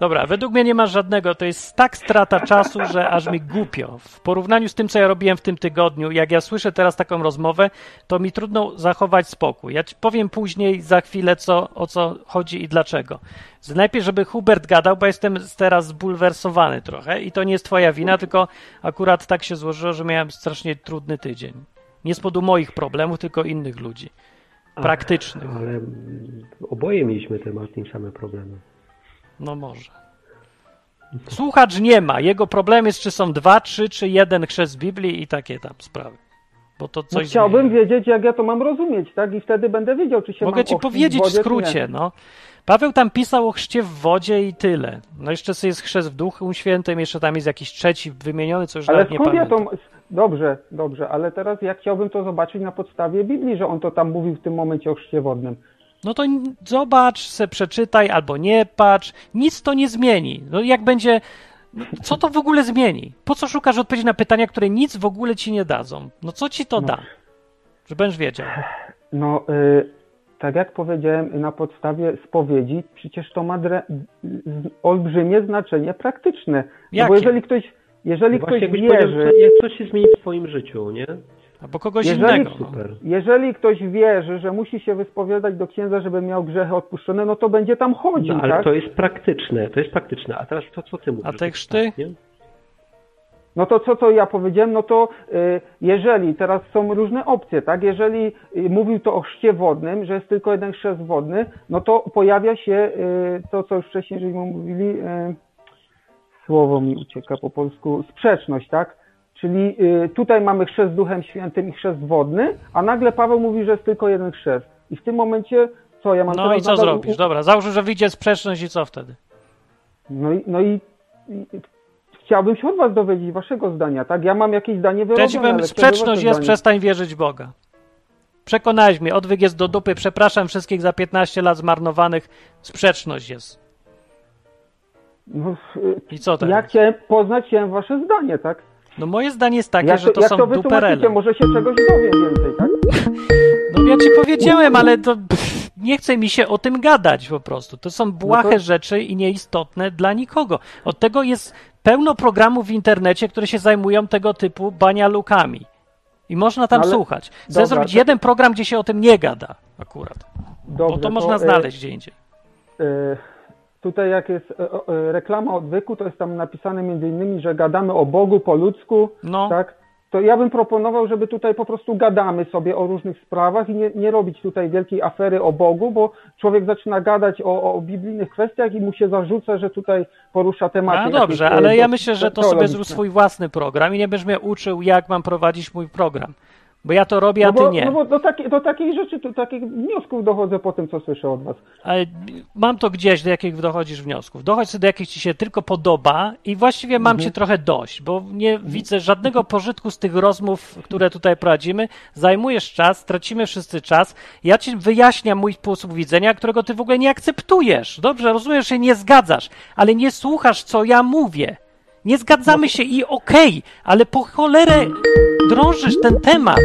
Dobra, według mnie nie ma żadnego. To jest tak strata czasu, że aż mi głupio. W porównaniu z tym, co ja robiłem w tym tygodniu, jak ja słyszę teraz taką rozmowę, to mi trudno zachować spokój. Ja ci powiem później, za chwilę, co, o co chodzi i dlaczego. Najpierw, żeby Hubert gadał, bo jestem teraz zbulwersowany trochę i to nie jest twoja wina, tylko akurat tak się złożyło, że miałem strasznie trudny tydzień. Nie z powodu moich problemów, tylko innych ludzi. Praktycznych. Ale mm, oboje mieliśmy te Martin same problemy. No może. Słuchacz nie ma. Jego problem jest, czy są dwa, trzy, czy jeden chrzest Biblii i takie tam sprawy. Bo to No, coś chciałbym zmienia. wiedzieć, jak ja to mam rozumieć, tak? I wtedy będę wiedział, czy się Mogę ci powiedzieć w w wodzie, czy skrócie, no. Paweł tam pisał o chrzcie w wodzie i tyle. No jeszcze jest chrzest w Duchu Świętym, jeszcze tam jest jakiś trzeci wymieniony, co już Ale nawet nie skąd ja pamiętam. to... Dobrze, dobrze, ale teraz ja chciałbym to zobaczyć na podstawie Biblii, że on to tam mówił w tym momencie o chrzcie wodnym. No to zobacz, se przeczytaj albo nie patrz. Nic to nie zmieni. No jak będzie... no Co to w ogóle zmieni? Po co szukasz odpowiedzi na pytania, które nic w ogóle ci nie dadzą? No co ci to No. da? Że będziesz wiedział. No, y, tak jak powiedziałem, na podstawie spowiedzi, przecież to ma dre, z- olbrzymie znaczenie praktyczne. No Jakie? bo jeżeli ktoś, jeżeli Właśnie ktoś powiedział, wierzy, coś się zmieni w twoim życiu, nie? Albo kogoś Jeżeli- innego. No. Super. jeżeli ktoś wierzy, że musi się wyspowiadać do księdza, żeby miał grzechy odpuszczone, no to będzie tam chodził, No, ale tak? to jest praktyczne, to jest praktyczne. A teraz to, co ty mówisz. A te chrzty? tak, nie? No to co to ja powiedziałem, no to y, jeżeli, teraz są różne opcje, tak? Jeżeli y, mówił to o chrzcie wodnym, że jest tylko jeden chrzest wodny, no to pojawia się y, to, co już wcześniej żeśmy mówili, y, słowo mi ucieka po polsku, sprzeczność, tak? Czyli y, tutaj mamy chrzest Duchem Świętym i chrzest wodny, a nagle Paweł mówi, że jest tylko jeden chrzest. I w tym momencie, co ja mam No i co nadal- zrobisz? Dobra, załóż, że wyjdzie sprzeczność i co wtedy? No i, no i, i chciałbym się od was dowiedzieć waszego zdania, tak? Ja mam jakieś zdanie To ja sprzeczność jest, zdanie. przestań wierzyć w Boga. Przekonałeś mnie, odwyk jest do dupy, przepraszam wszystkich za 15 lat zmarnowanych, sprzeczność jest. No, y, I co teraz? ja chciałem poznać chciałem wasze zdanie, tak? No moje zdanie jest takie, jak że to jak są to duperele. może się czegoś dowiem więcej, tak? No ja ci powiedziałem, ale to pff, nie chce mi się o tym gadać po prostu. To są błahe No to- rzeczy i nieistotne dla nikogo. Od tego jest pełno programów w internecie, które się zajmują tego typu banialukami. I można tam No ale- słuchać. Chcę dobra, zrobić to- jeden program, gdzie się o tym nie gada akurat. Dobrze, Bo to można e, znaleźć gdzie indziej. e, tutaj jak jest e, e, reklama odwyku, to jest tam napisane między innymi, że gadamy o Bogu po ludzku, No. tak? To ja bym proponował, żeby tutaj po prostu gadamy sobie o różnych sprawach i nie, nie robić tutaj wielkiej afery o Bogu, bo człowiek zaczyna gadać o, o biblijnych kwestiach i mu się zarzuca, że tutaj porusza tematy. Jakieś, dobrze, e, ale ja myślę, że to sobie zrób swój własny program i nie będziesz mnie uczył, jak mam prowadzić mój program. Bo ja to robię, a No ty bo, nie. no bo do, takiej, do takich rzeczy, do takich wniosków dochodzę po tym, co słyszę od was. Ale mam to gdzieś, do jakich dochodzisz wniosków. Dochodź sobie do jakich ci się tylko podoba i właściwie mam Mhm. cię trochę dość, bo nie widzę żadnego pożytku z tych rozmów, które tutaj prowadzimy. Zajmujesz czas, tracimy wszyscy czas. Ja ci wyjaśniam mój sposób widzenia, którego ty w ogóle nie akceptujesz. Dobrze, rozumiesz, że się nie zgadzasz, ale nie słuchasz, co ja mówię. Nie zgadzamy się i okej, ale po cholerę drążysz ten temat.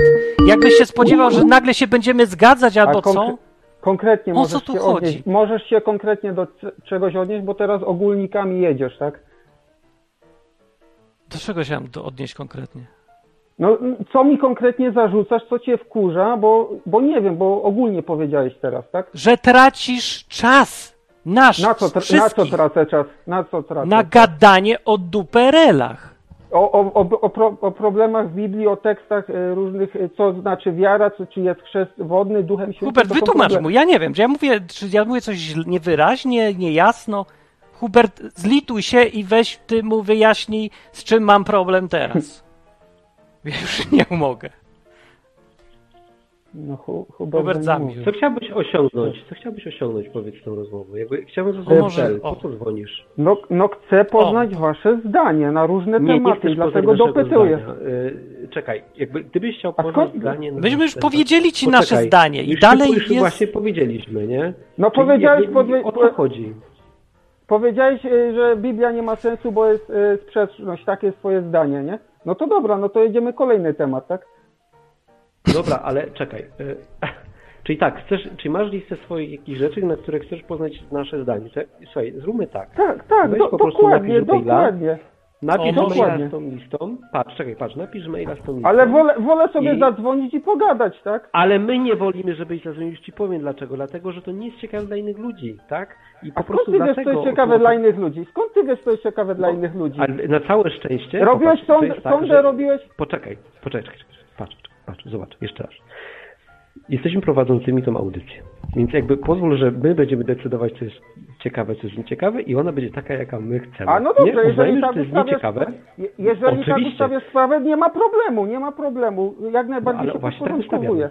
Jakbyś się spodziewał, że nagle się będziemy zgadzać albo A konkre- co? Konkretnie O możesz co tu się chodzi? odnieść. Możesz się konkretnie do czegoś odnieść, bo teraz ogólnikami jedziesz, tak? Do czego się mam do- odnieść konkretnie? No, co mi konkretnie zarzucasz, co cię wkurza, bo, bo nie wiem, bo ogólnie powiedziałeś teraz, tak? Że tracisz czas nasz, Na co, na co tracę czas? Na co tracę? na gadanie o duperelach. O, o, o, o, pro, o problemach w Biblii, o tekstach e, różnych, e, co znaczy wiara, co, czy jest chrzest wodny, duchem świętym. Hubert, wytłumacz problemy. mu, ja nie wiem, czy ja mówię, czy ja mówię coś niewyraźnie, niejasno. Hubert, zlituj się i weź ty mu wyjaśnij, z czym mam problem teraz. Ja już nie mogę. No, hu, Hubert, Hubert nie zamilkł. Co chciałbyś osiągnąć? Co chciałbyś osiągnąć, powiedz tą rozmową? Jakby chciałbym O, zrozumieć może- cel. o. Po co dzwonisz? No, no chcę poznać wasze zdanie na różne Nie, nie tematy, chcesz dlatego dopytuję. zdania. Y, czekaj, jakby gdybyś chciał poznać skąd- zdanie... na Myśmy już temat- powiedzieli ci Poczekaj, nasze zdanie i już dalej już jest... właśnie powiedzieliśmy, nie? No Czyli powiedziałeś nie, nie, O co chodzi? powiedziałeś, y, że Biblia nie ma sensu, bo jest y, sprzeczność, takie jest twoje zdanie, nie? No to dobra, no to jedziemy kolejny temat, tak? Dobra, ale czekaj. y, Czyli tak, chcesz, czy masz listę swoich jakichś rzeczy, na które chcesz poznać nasze zdanie? To- Słuchaj, zróbmy tak. Tak, tak, Weź do, po prostu dokładnie, napisz maila. dokładnie. Napisz O, maila z tą listą. Patrz, czekaj, patrz, napisz maila z tą listą. Ale wolę, wolę sobie I- zadzwonić i pogadać, tak? Ale my nie wolimy, żebyś zadzwonił, już ci powiem dlaczego. Dlatego, że to nie jest ciekawe dla innych ludzi, tak? I po A skąd prostu ty wiesz, co jest ciekawe dla innych ludzi? Skąd ty wiesz, co jest ciekawe dla innych ludzi? Ale na całe szczęście... Robiłeś popatrz, to sąd, tak, sądę, że- robiłeś... Poczekaj, poczekaj, czekaj, czekaj. patrz, patrz, zobacz, jeszcze raz. Jesteśmy prowadzącymi tą audycję, więc jakby pozwól, że my będziemy decydować, co jest ciekawe, co jest nieciekawe i ona będzie taka, jaka my chcemy. A no dobrze, nie? jeżeli tak że jest ustawiasz- nieciekawe, Je- Jeżeli tak Oczywiście. ustawię sprawę, nie ma problemu, nie ma problemu. Jak najbardziej ale się właśnie tak podporządkowuję.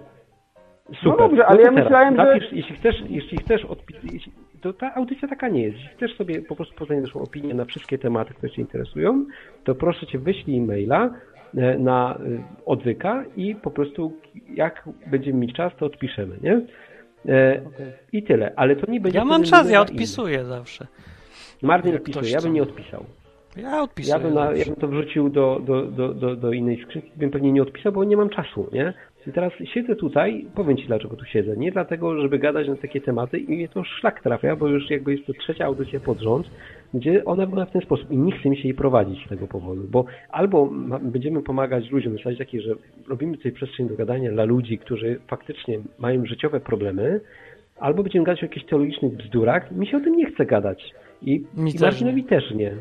Super. No dobrze, ale to ja teraz myślałem, że- napisz, Jeśli chcesz, jeśli chcesz odpi- jeśli, to ta audycja taka nie jest. Jeśli chcesz sobie po prostu poznać naszą opinię na wszystkie tematy, które Cię interesują, to proszę Cię wyślij maila na e, odwyka i po prostu jak będziemy mieć czas, to odpiszemy, nie? E, I tyle, ale to nie będzie... Ja mam czas, ja odpisuję zawsze. innych. Martin Jak odpisuje, ja bym nie odpisał. Ja odpisuję. Ja bym, na, ja zawsze. bym to wrzucił do, do, do, do, do innej skrzynki, bym pewnie nie odpisał, bo nie mam czasu, nie? I teraz siedzę tutaj, powiem Ci dlaczego tu siedzę. Nie dlatego, żeby gadać na takie tematy i mnie to szlak trafia, bo już jakby jest to trzecia audycja pod rząd, gdzie ona była w ten sposób i nie chce mi się jej prowadzić z tego powodu, bo albo będziemy pomagać ludziom, zasadzie takiej, że robimy tutaj przestrzeń do gadania dla ludzi, którzy faktycznie mają życiowe problemy, albo będziemy gadać o jakichś teologicznych bzdurach. Mi się o tym nie chce gadać. I, Mi i też Marcinowi też nie.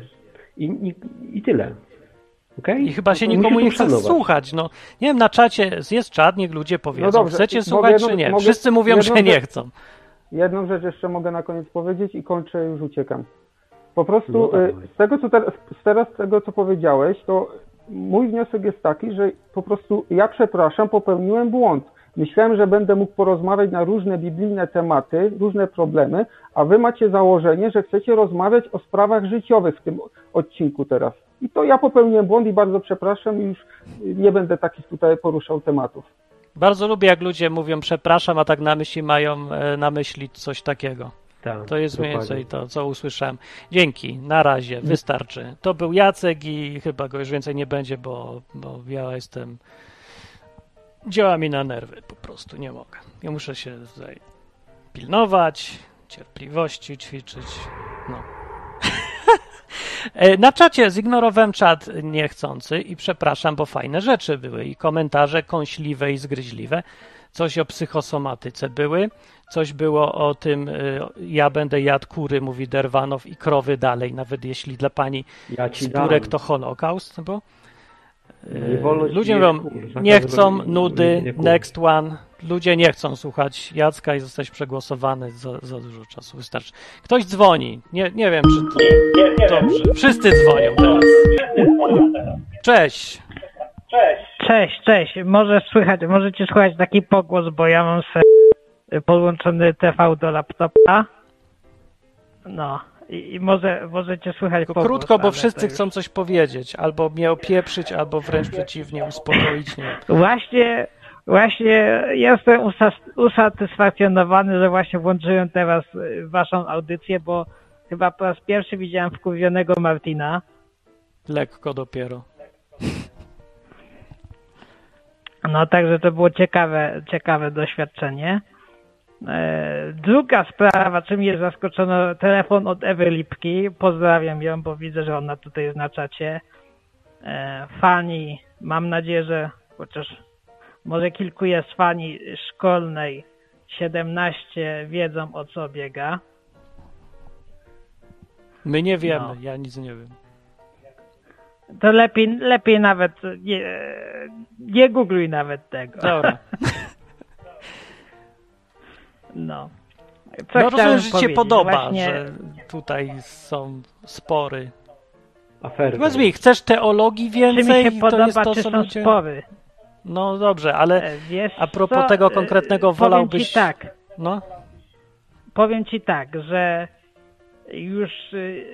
I, i, i tyle. Okay? I chyba się No to nikomu nie chce słuchać. No, nie wiem, na czacie jest czat, niech ludzie powiedzą, No dobrze, chcecie słuchać jedno- czy nie. mogę Wszyscy mówią, że nie chcą. Jedną rzecz jeszcze mogę na koniec powiedzieć i kończę, już uciekam. Po prostu No y, z tego, co teraz, teraz z tego, co powiedziałeś, to mój wniosek jest taki, że po prostu ja przepraszam, popełniłem błąd. Myślałem, że będę mógł porozmawiać na różne biblijne tematy, różne problemy, a wy macie założenie, że chcecie rozmawiać o sprawach życiowych w tym odcinku teraz. I to ja popełniłem błąd i bardzo przepraszam i już nie będę takich tutaj poruszał tematów. Bardzo lubię, jak ludzie mówią przepraszam, a tak na myśli mają e, na myśli coś takiego. Tak, To jest mniej dokładnie. więcej to, co usłyszałem. Dzięki, na razie, wystarczy. To był Jacek i chyba go już więcej nie będzie, bo, bo ja jestem. Działa mi na nerwy, po prostu nie mogę. Ja muszę się tutaj pilnować, cierpliwości ćwiczyć. No. E, Na czacie zignorowałem czat niechcący i przepraszam, bo fajne rzeczy były i komentarze kąśliwe i zgryźliwe. Coś o psychosomatyce były, coś było o tym, y, ja będę jadł kury, mówi Derwanow, i krowy dalej, nawet jeśli dla pani Ja ci to Holokaust, bo y, Nie wolno ci ludzie mówią, nie chcą, nudy, nie next one. Ludzie nie chcą słuchać Jacka i zostać przegłosowany za, za dużo czasu, wystarczy. Ktoś dzwoni, nie, nie wiem, czy to... Dobrze, wszyscy dzwonią teraz. Cześć. Cześć, cześć. Może słychać, możecie słychać taki pogłos, bo ja mam se podłączony TV do laptopa. No. I, i może możecie słychać Tylko krótko, bo wszyscy chcą coś powiedzieć, albo mnie opieprzyć, albo wręcz przeciwnie, uspokoić. Nie. Właśnie, właśnie jestem usatysfakcjonowany, że właśnie włączyłem teraz y, waszą audycję, bo chyba po raz pierwszy widziałem wkurwionego Martina. Lekko dopiero. No także to było ciekawe, ciekawe doświadczenie. E, druga sprawa, czym jest zaskoczono, telefon od Ewy Lipki. Pozdrawiam ją, bo widzę, że ona tutaj jest na czacie. E, fani, mam nadzieję, że chociaż może kilku jest fani szkolnej 17 wiedzą o co biega. My nie wiemy, No. ja nic nie wiem. To lepiej, lepiej nawet nie, nie googluj nawet tego. Dobra. No. Co No rozumiem, że ci się podoba, Właśnie- że tutaj są spory. Afery. Powiedz mi, chcesz teologii Czy mi więcej? się to podoba, jest to, czy co są ludzie... spory? No dobrze, ale E, Wiesz a propos co? tego E, konkretnego powiem wolałbyś... Ci tak, No, powiem ci tak, że już y,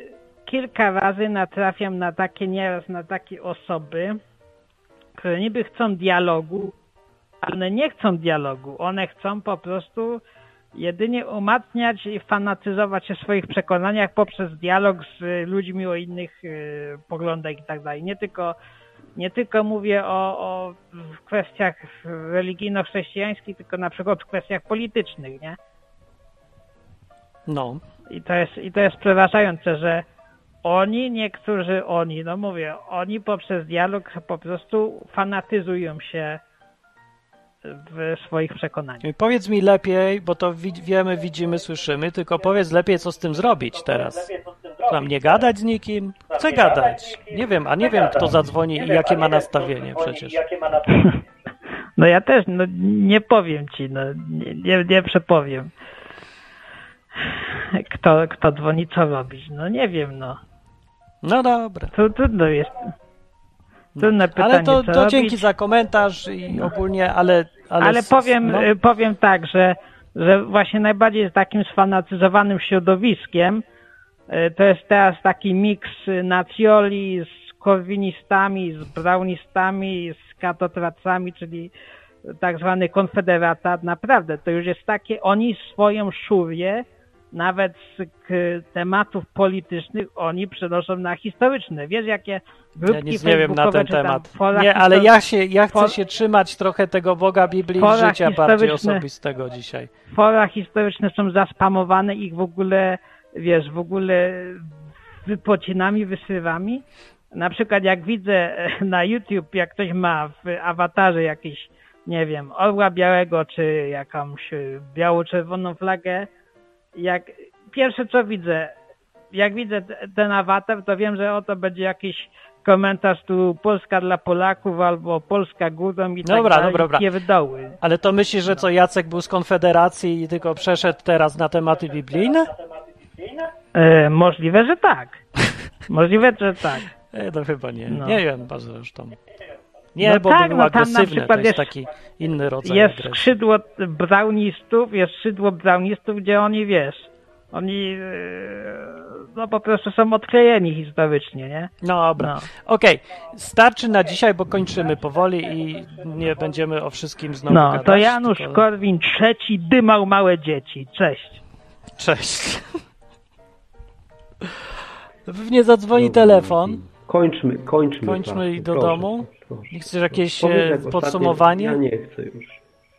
kilka razy natrafiam na takie, nieraz na takie osoby, które niby chcą dialogu, ale nie chcą dialogu. One chcą po prostu jedynie umacniać i fanatyzować się w swoich przekonaniach poprzez dialog z y, ludźmi o innych y, poglądach i tak dalej. Nie tylko, nie tylko mówię o, o w kwestiach religijno-chrześcijańskich, tylko na przykład w kwestiach politycznych, nie? No. I to jest, i to jest przerażające, że oni, niektórzy oni, no mówię, oni poprzez dialog po prostu fanatyzują się w swoich przekonaniach. Powiedz mi lepiej, bo to wi- wiemy, widzimy, słyszymy, tylko powiedz lepiej, co z tym zrobić teraz. Mam nie gadać z nikim? Chcę gadać. Nie wiem, a nie wiem, kto zadzwoni i jakie ma nastawienie przecież. No ja też, no nie powiem ci, no nie, nie, nie przepowiem. Kto, kto dzwoni, co robić? No nie wiem, no. No dobra. To trudno jest. Trudne pytanie, Ale to, to dzięki za komentarz i ogólnie, ale... Ale, Ale powiem, no, y, powiem tak, że, że właśnie najbardziej z takim sfanatyzowanym środowiskiem y, to jest teraz taki miks nacjoli z korwinistami, z brownistami, z katotracami, czyli tak zwany konfederata. Naprawdę, to już jest takie, oni swoją szurię nawet z tematów politycznych oni przenoszą na historyczne. Wiesz, jakie grupki ja nic nie wiem na ten temat. Nie, ale ja się, ja chcę się trzymać trochę tego Boga Biblii i życia bardziej osobistego dzisiaj. fora historyczne są zaspamowane ich w ogóle, wiesz, w ogóle wypocinami, wysywami. Na przykład jak widzę e, na YouTube, jak ktoś ma w awatarze jakiś, nie wiem, orła białego, czy jakąś biało-czerwoną flagę, jak pierwsze co widzę, jak widzę ten awatar, to wiem, że oto będzie jakiś komentarz tu Polska dla Polaków albo Polska górą i tak Dobra, dalej, dobra, pierdoły. Ale to myślisz, że co Jacek był z Konfederacji i tylko przeszedł teraz na tematy biblijne? E, możliwe, że tak. Możliwe, że tak. E, no chyba nie. No. Nie wiem bardzo zresztą. Nie, No bo tak, był no tam na to jest jest- taki inny rodzaj Jest agresji. skrzydło brownistów, jest skrzydło brownistów, gdzie oni, wiesz, oni e, no po prostu są odklejeni historycznie, nie? No dobra. No. Okej, starczy na dzisiaj, bo kończymy powoli i nie będziemy o wszystkim znowu No, gadać. to Janusz tylko... Korwin trzeci dymał małe dzieci. Cześć. Cześć. Pewnie zadzwoni telefon. Kończmy, kończmy. Kończmy i do proszę, domu? Proszę. Nie chcesz jakieś Powiedz, e, jak podsumowanie? Ja nie chcę już.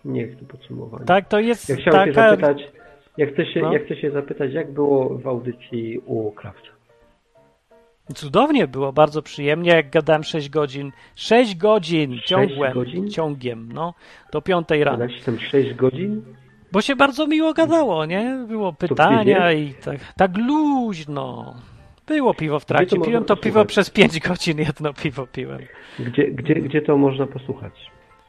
Nie chcę podsumowania. Tak, to jest Ja chciałem się taka... zapytać, ja chcę się, No. ja chcę się zapytać, jak było w audycji u Krawca? Cudownie było, bardzo przyjemnie, jak gadałem 6 godzin. 6 godzin ciągłem, godzin? ciągiem, no, do 5 rano. Gadaliście tam 6 godzin? Bo się bardzo miło gadało, nie? Było pytania i tak, tak luźno. Było piwo w trakcie. to Piłem to piwo przez 5 godzin, jedno piwo piłem. Gdzie, gdzie, gdzie to można posłuchać?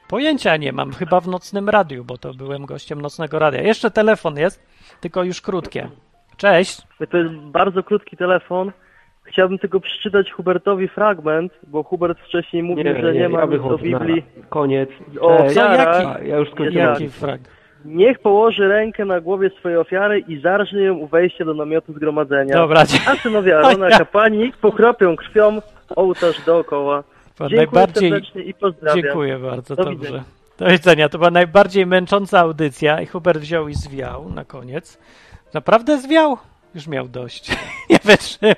Pojęcia nie mam, chyba w nocnym radiu, bo to byłem gościem nocnego radia. Jeszcze telefon jest, tylko już krótkie. Cześć. To jest bardzo krótki telefon. Chciałbym tylko przeczytać Hubertowi fragment, bo Hubert wcześniej mówił, że nie, ma ja nic o wychodzę. Biblii. Na koniec. O Cześć. Co, jaki? A, Ja już skończyłem. Jaki frag? Niech położy rękę na głowie swojej ofiary i zarżnie ją u wejścia do namiotu zgromadzenia. Dobra, A synowie Arona, kapłani, pokropią krwią ołtarz dookoła. Dziękuję najbardziej... serdecznie i pozdrawiam. Dziękuję bardzo, Do dobrze. widzenia. Do widzenia. To była najbardziej męcząca audycja i Hubert wziął i zwiał na koniec. Naprawdę zwiał? Już miał dość. Nie wytrzymał.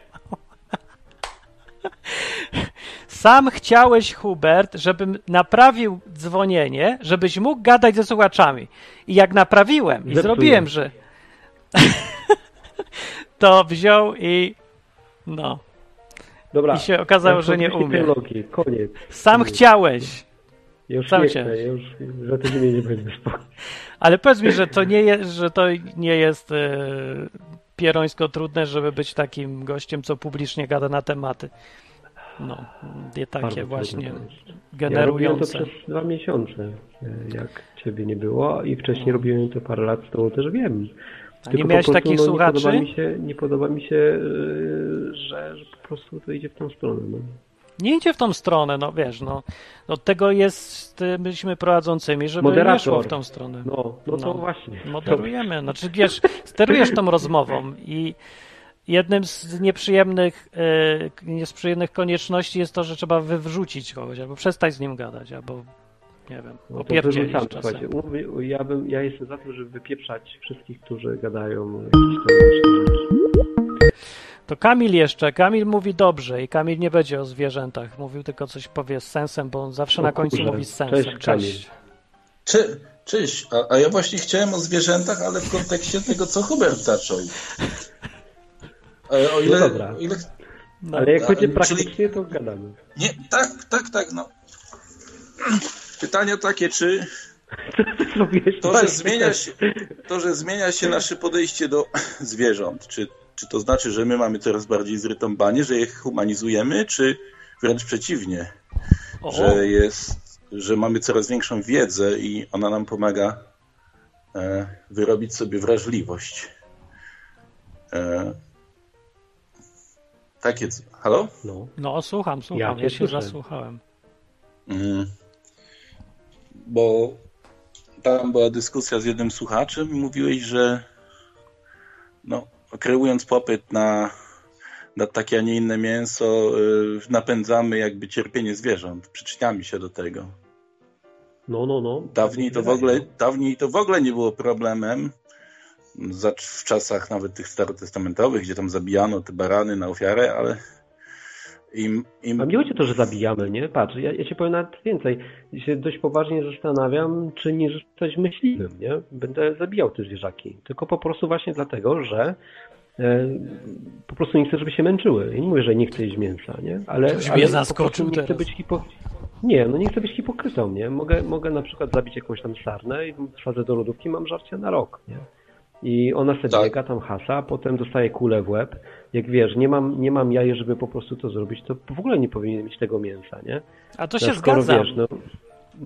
Sam chciałeś, Hubert, żebym naprawił dzwonienie, żebyś mógł gadać ze słuchaczami. I jak naprawiłem i zrobiłem, że to wziął i no. Dobra. I się okazało, że nie umie. Koniec. Sam Koniec. chciałeś. Już Sam nie chcę, już za tydzień nie będę spał. Ale powiedz mi, że to nie jest, że to nie jest e, pierońsko trudne, żeby być takim gościem, co publicznie gada na tematy. No, nie takie Bardzo właśnie jest. Ja robiłem to generujące. przez dwa miesiące, e, jak ciebie nie było i wcześniej robiłem to parę lat, to też wiem. A Tylko nie miałeś prostu, takich no, słuchaczy? Nie podoba mi się, nie podoba mi się e, że, że po prostu to idzie w tą stronę. No. Nie idzie w tą stronę, no wiesz, no. Od tego jest, byliśmy prowadzącymi, żeby nie szło w tą stronę. No, no to No. właśnie. Moderujemy. Znaczy, wiesz, sterujesz tą rozmową i jednym z nieprzyjemnych, e, nieprzyjemnych konieczności jest to, że trzeba wywrzucić kogoś, albo przestać z nim gadać, albo nie wiem, No opierdzielić czasem. ja, bym, ja jestem za tym, żeby wypieprzać wszystkich, którzy gadają jakieś tam różne rzeczy. To Kamil jeszcze. Kamil mówi dobrze i Kamil nie będzie o zwierzętach. Mówił tylko coś powie z sensem, bo on zawsze O na końcu kurze. mówi z sensem. Cześć, Kamil. Cze, cześć, a, a ja właśnie chciałem o zwierzętach, ale w kontekście tego, co Hubert zaczął. E, O ile, No dobra. o ile No, Ale jak a, będzie czyli- praktycznie, to gadamy. Nie, tak, tak, tak, no. Pytanie takie, czy to, że zmienia się, to, że zmienia się nasze podejście do zwierząt, czy, czy to znaczy, że my mamy coraz bardziej zrytąbanie, że je humanizujemy, czy wręcz przeciwnie, o, że jest, że mamy coraz większą wiedzę i ona nam pomaga e, wyrobić sobie wrażliwość. E, takie, halo? No. no słucham, słucham. Ja Ja, się zasłuchałem. Mm. Bo tam była dyskusja z jednym słuchaczem i mówiłeś, że no, kreując popyt na, na takie, a nie inne mięso, y, napędzamy jakby cierpienie zwierząt. Przyczyniamy się do tego. No, no, no. Dawniej to w ogóle, dawniej to w ogóle nie było problemem. W czasach nawet tych starotestamentowych, gdzie tam zabijano te barany na ofiarę, ale im, im A mnie chodzi o to, że zabijamy, nie? Patrz, ja, ja ci powiem nawet więcej. Ja się dość poważnie zastanawiam, czy nie zostać myśliwym, nie? Będę zabijał te zwierzaki. Tylko po prostu właśnie dlatego, że po prostu nie chcę, żeby się męczyły. Ja nie mówię, że nie chcę jeść mięsa, nie? Ale, Ktoś ale mnie zaskoczył nie chcę teraz. być hipo... Nie, no nie chcę być hipokrytą, nie? Mogę, mogę na przykład zabić jakąś tam sarnę i wsadzę do lodówki, mam żarcie na rok, nie? I ona sobie Tak. biega, tam hasa, a potem dostaje kulę w łeb. Jak wiesz, nie mam, nie mam jaje, żeby po prostu to zrobić, to w ogóle nie powinien mieć tego mięsa, nie? A to No, się skoro zgadzam. Wiesz, no,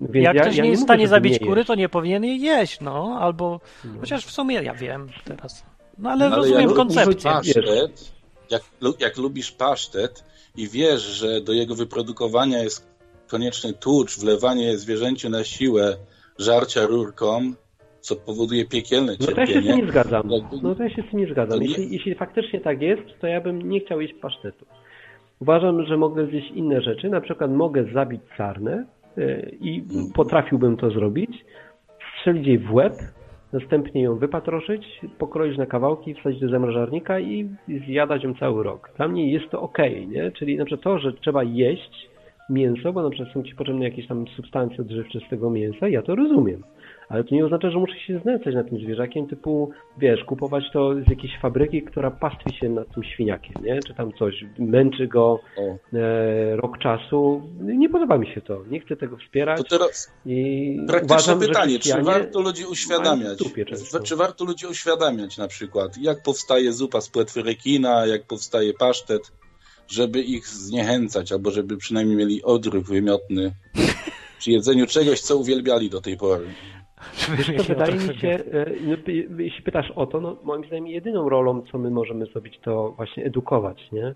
więc Jak ja, ktoś ja nie jest w stanie zabić kury, to nie powinien jej jeść, no. Albo, chociaż w sumie ja wiem teraz. No ale Ale rozumiem jak koncepcję. pasztet, jak, jak lubisz pasztet i wiesz, że do jego wyprodukowania jest konieczny tłucz, wlewanie zwierzęciu na siłę, żarcia rurką, co powoduje piekielne No to ja się z cierpienie. tym nie zgadzam. Jakby- No to ja się z tym nie zgadzam. Jeśli, jeśli faktycznie tak jest, to ja bym nie chciał jeść pasztetu. Uważam, że mogę zjeść inne rzeczy. Na przykład mogę zabić sarnę y, i potrafiłbym to zrobić, strzelić jej w łeb, następnie ją wypatroszyć, pokroić na kawałki, wsadzić do zamrażarnika i zjadać ją cały rok. Dla mnie jest to okej, nie? Czyli na przykład to, że trzeba jeść mięso, bo na przykład są ci potrzebne jakieś tam substancje odżywcze z tego mięsa, ja to rozumiem. Ale to nie oznacza, że muszę się znęcać nad tym zwierzakiem, typu, wiesz, kupować to z jakiejś fabryki, która pastwi się nad tym świniakiem, nie? Czy tam coś, męczy go e, rok czasu. Nie podoba mi się to. Nie chcę tego wspierać. to teraz I praktyczne uważam, pytanie, czy warto ludzi uświadamiać? Czy warto ludzi uświadamiać na przykład, jak powstaje zupa z płetwy rekina, jak powstaje pasztet, żeby ich zniechęcać, albo żeby przynajmniej mieli odruch wymiotny przy jedzeniu czegoś, co uwielbiali do tej pory. Wiesz co, wydaje mi się, e, no, jeśli pytasz o to, no moim zdaniem jedyną rolą, co my możemy zrobić, to właśnie edukować, nie?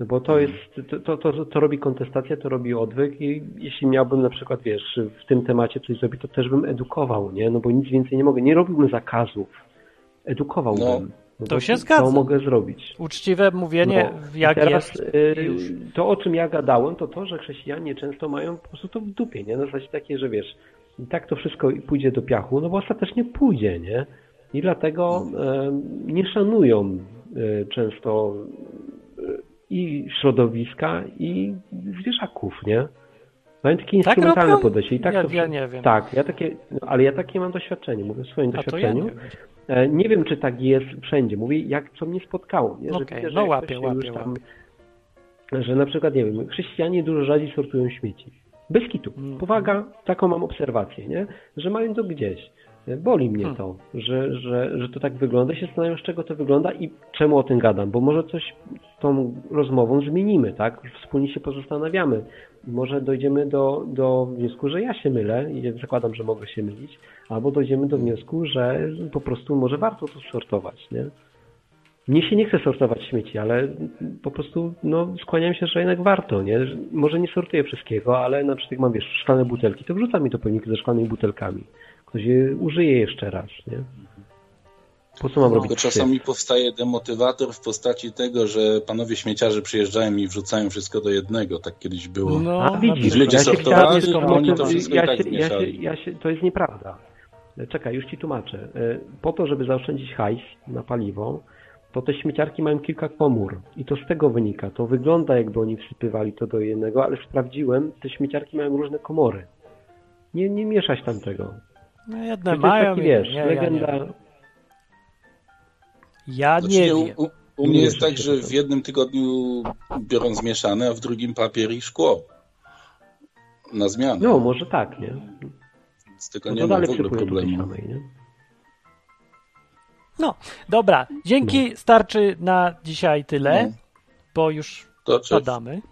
No bo to jest, to, to, to, to robi kontestacja, to robi odwyk i jeśli miałbym na przykład, wiesz, w tym temacie coś zrobić, to też bym edukował, nie? No bo nic więcej nie mogę. Nie robiłbym zakazów. Edukowałbym. No, No to się To zgadzam. mogę zrobić. Uczciwe mówienie, No, jak teraz, jest. y. To, o czym ja gadałem, to to, że chrześcijanie często mają po prostu to w dupie, nie? Na zasadzie takie, że wiesz, i tak to wszystko pójdzie do piachu, no bo ostatecznie pójdzie, nie? I dlatego e, nie szanują e, często e, i środowiska, i zwierzaków, nie? Mają takie Tak instrumentalne robią? podejście. I tak Ja- to, ja nie wiem. Tak, ja takie, no, ale ja takie mam doświadczenie, mówię w swoim A to ja doświadczeniu. nie wiem. Nie wiem, czy tak jest wszędzie. Mówię, jak co mnie spotkało. Nie? Że widzę, że no łapię, łapię, tam- łapię. Że na przykład, nie wiem, chrześcijanie dużo rzadziej sortują śmieci. Bez kitu. Mhm. Powaga, taką mam obserwację, nie? Że mają to gdzieś. Boli mnie Hmm. to, że, że, że to tak wygląda. Się zastanawiam, z czego to wygląda i czemu o tym gadam, bo może coś tą rozmową zmienimy, tak? Wspólnie się pozastanawiamy. Może dojdziemy do, do wniosku, że ja się mylę i zakładam, że mogę się mylić, albo dojdziemy do wniosku, że po prostu może warto to sortować, nie? Mnie się nie chce sortować śmieci, ale po prostu no, skłaniam się, że jednak warto, nie? Że Może nie sortuję wszystkiego, ale na przykład jak mam, wiesz, szklane butelki, to wrzucam mi do pojemniki ze szklanymi butelkami. Ktoś je użyje jeszcze raz, nie? Po co mam No. robić Tylko psy? czasami powstaje demotywator w postaci tego, że panowie śmieciarze przyjeżdżają i wrzucają wszystko do jednego. Tak kiedyś było. No, A widzisz, Ludzie ja się sortowali, tylko- oni to wszystko ja i tak się, ja się, ja się, To jest nieprawda. Czekaj, już ci tłumaczę. E, Po to, żeby zaoszczędzić hajs na paliwo, to te śmieciarki mają kilka komór i to z tego wynika. To wygląda jakby oni wsypywali to do jednego, ale sprawdziłem, te śmieciarki mają różne komory. Nie, nie mieszać tam tego. no To jedne jest mają, taki, wiesz, nie, ja nie legenda... wiem. Ja Znaczy, nie wiem. u, u mnie jest tak, że w jednym tygodniu biorą zmieszane, a w drugim papier i szkło. Na zmianę. No, może tak, nie? Więc tego No nie to ma dalej w ogóle problemu. samej, nie? No, dobra. Dzięki, starczy na dzisiaj tyle, No. bo już To padamy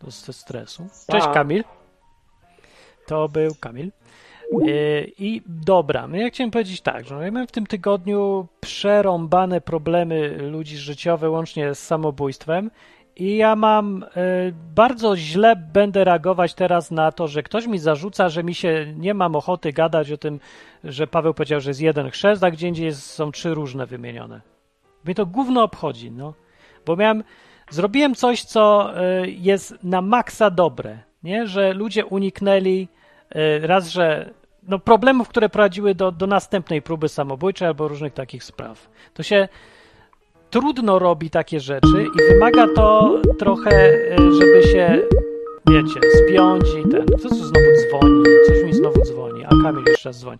do ze stresu. Cześć. Kamil. To był Kamil. Yy, I dobra, no ja chciałem powiedzieć tak, że ja mam w tym tygodniu przerąbane problemy ludzi życiowe, łącznie z samobójstwem. I ja mam y, bardzo źle będę reagować teraz na to, że ktoś mi zarzuca, że mi się nie mam ochoty gadać o tym, że Paweł powiedział, że jest jeden chrzest, a gdzie indziej są trzy różne wymienione. Mnie to gówno obchodzi, no. Bo miałem, zrobiłem coś, co y, jest na maksa dobre, nie? Że ludzie uniknęli y, raz, że no problemów, które prowadziły do, do następnej próby samobójczej albo różnych takich spraw. To się trudno robi takie rzeczy i wymaga to trochę, y, żeby się, wiecie, spiąć i ten. Co tu znowu dzwoni? Coś mi znowu dzwoni, a Kamil jeszcze raz dzwoni.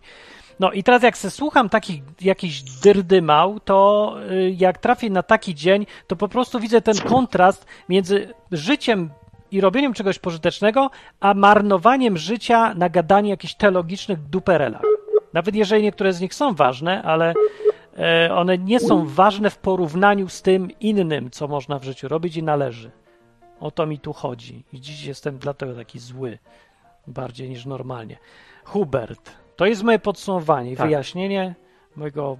No i teraz jak se słucham takich jakichś dyrdymał, to y, jak trafię na taki dzień, to po prostu widzę ten kontrast między życiem i robieniem czegoś pożytecznego, a marnowaniem życia na gadanie jakichś teologicznych duperelach. Nawet jeżeli niektóre z nich są ważne, ale e, one nie są ważne w porównaniu z tym innym, co można w życiu robić i należy. O to mi tu chodzi. I dziś jestem dlatego taki zły. Bardziej niż normalnie. Hubert, to jest moje podsumowanie i Tak. wyjaśnienie mojego.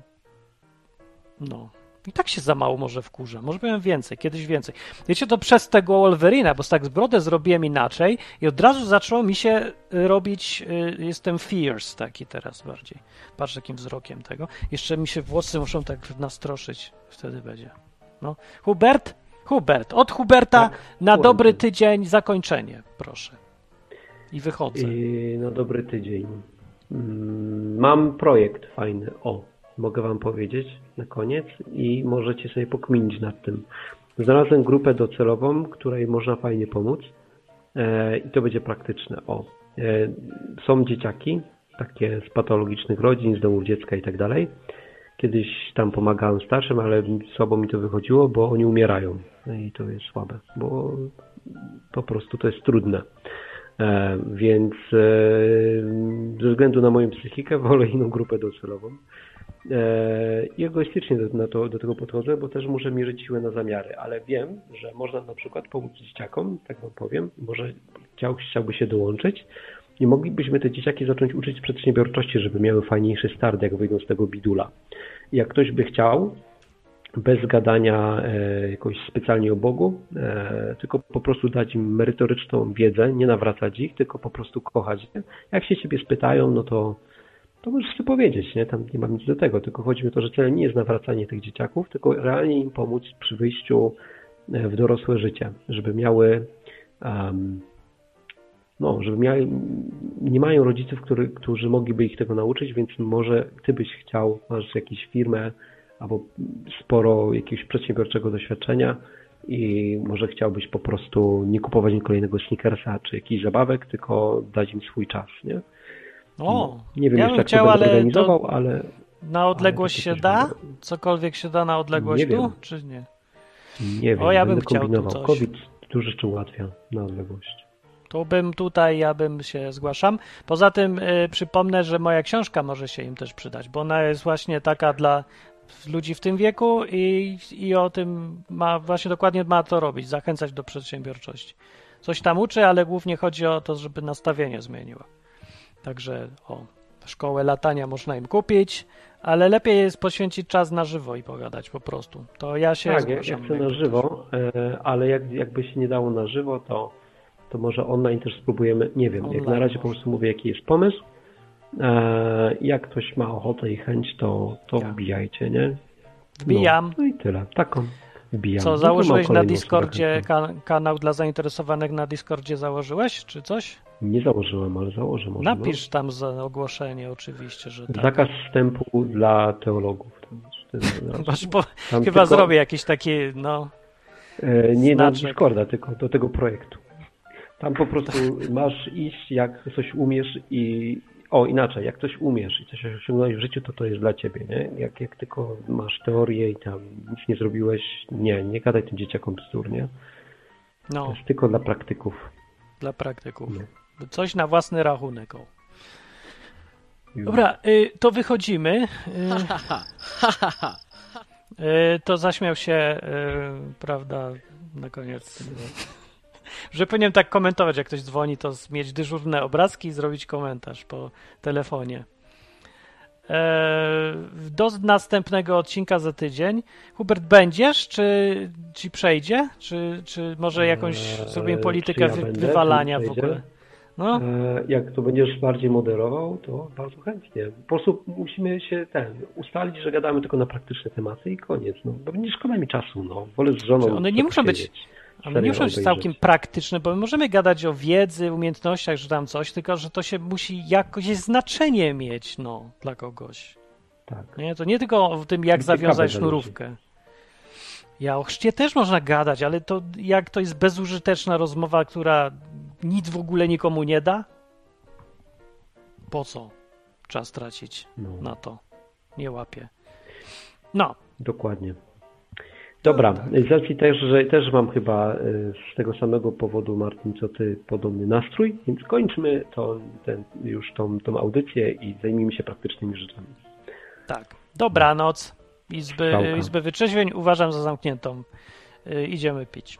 No. I tak się za mało może wkurza. Może powiem więcej, kiedyś więcej. Wiecie, to przez tego Wolverina, bo tak z brodę zrobiłem inaczej i od razu zaczęło mi się y, robić, y, jestem fierce taki teraz bardziej. Patrz jakim wzrokiem tego. Jeszcze mi się włosy muszą tak nastroszyć, wtedy będzie. No. Hubert? Hubert. Od Huberta Tak, na dobry tydzień zakończenie, proszę. I wychodzę. I na dobry tydzień. Mm, Mam projekt fajny. O, mogę Wam powiedzieć na koniec i możecie sobie pokminić nad tym. Znalazłem grupę docelową, której można fajnie pomóc e, i to będzie praktyczne. O, e, są dzieciaki, takie z patologicznych rodzin, z domów dziecka i tak dalej. Kiedyś tam pomagałem starszym, ale słabo mi to wychodziło, bo oni umierają. No i to jest słabe, bo po prostu to jest trudne. E, Więc e, ze względu na moją psychikę wolę inną grupę docelową. E, I egoistycznie do, to, do tego podchodzę, bo też muszę mierzyć siłę na zamiary, ale wiem, że można na przykład pomóc dzieciakom, tak wam powiem, może chciał, chciałby się dołączyć i moglibyśmy te dzieciaki zacząć uczyć przedsiębiorczości, żeby miały fajniejszy start, jak wyjdą z tego bidula. Jak ktoś by chciał, bez gadania e, jakoś specjalnie o Bogu, e, tylko po prostu dać im merytoryczną wiedzę, nie nawracać ich, tylko po prostu kochać. Jak się ciebie spytają, no to, to możesz sobie powiedzieć, nie? Tam nie mam nic do tego, tylko chodzi mi o to, że celem nie jest nawracanie tych dzieciaków, tylko realnie im pomóc przy wyjściu e, w dorosłe życie, żeby miały em, no, żeby miały, nie mają rodziców, który, którzy mogliby ich tego nauczyć, więc może ty byś chciał, masz jakąś firmę, albo sporo jakiegoś przedsiębiorczego doświadczenia i może chciałbyś po prostu nie kupować im kolejnego sneakersa czy jakichś zabawek, tylko dać im swój czas, nie? O, Nie wiem ja jeszcze jak chciał, to ale to ale na odległość takie się da? Cokolwiek się da na odległość Nie wiem. tu, czy nie? nie wiem, O, ja bym chciał tu kombinował. coś. COVID dużo rzeczy ułatwia na odległość. To bym tutaj, ja bym się zgłaszam. Poza tym y, przypomnę, że moja książka może się im też przydać, bo ona jest właśnie taka dla ludzi w tym wieku i, i o tym ma, właśnie dokładnie ma to robić, zachęcać do przedsiębiorczości. Coś tam uczy, ale głównie chodzi o to, żeby nastawienie zmieniło. Także o, szkołę latania można im kupić, ale lepiej jest poświęcić czas na żywo i pogadać po prostu. To ja się Tak, ja, ja chcę na żywo, e, ale jak, jakby się nie dało na żywo, to, to może online też spróbujemy, nie wiem, jak Online na razie po prostu mówię, jaki jest pomysł E, jak ktoś ma ochotę i chęć, to, to Ja. wbijajcie, nie? Wbijam. No, no i tyle. Taką wbijam. Co, założyłeś na Discordzie, chętną. ka kanał dla zainteresowanych na Discordzie założyłeś, czy coś? Nie założyłem, ale założę może. Napisz tam za ogłoszenie oczywiście, że No. tak. Zakaz wstępu dla teologów. To znaczy, to- tam chyba tylko- zrobię jakiś taki, no, E, Nie na. Discorda, tylko do tego projektu. Tam po prostu masz iść, jak coś umiesz i... O, inaczej, jak coś umiesz i coś osiągnąłeś w życiu, to to jest dla ciebie, nie? Jak, jak tylko masz teorię i tam nic nie zrobiłeś, nie, nie gadaj tym dzieciakom bzdur, nie? To no, jest tylko dla praktyków. dla praktyków. No. Coś na własny rachunek. o. Dobra, y, to wychodzimy. Y, y, to zaśmiał się, prawda, na koniec. Że powinienem tak komentować, jak ktoś dzwoni, to mieć dyżurne obrazki i zrobić komentarz po telefonie. E, Do następnego odcinka za tydzień. Hubert, będziesz, czy ci przejdzie? Czy, czy może jakąś Eee, zrobimy politykę ja wy, wywalania w ogóle? No, E, Jak to będziesz bardziej moderował, to bardzo chętnie. Po prostu musimy się ten, ustalić, że gadamy tylko na praktyczne tematy i koniec. No, bo nie szkoda mi czasu, no. Wolę z żoną. Czy one nie muszą być- nie muszą być całkiem praktyczne, bo my możemy gadać o wiedzy, umiejętnościach, że tam coś, tylko że to się musi jakoś znaczenie mieć, no, dla kogoś. Tak. Nie? To nie tylko o tym, jak zawiązać sznurówkę. Ja o chrzcie też można gadać, ale to jak to jest bezużyteczna rozmowa, która nic w ogóle nikomu nie da? Po co czas tracić No. na to? Nie łapię. No, Dokładnie. Dobra, z racji też, że też mam chyba e, z tego samego powodu, Martin, co ty, podobny nastrój, więc kończmy to, ten, już tą, tą audycję i zajmijmy się praktycznymi rzeczami. tak. Dobranoc. Izby, izby Wytrzeźwień uważam za zamkniętą. Y, idziemy pić.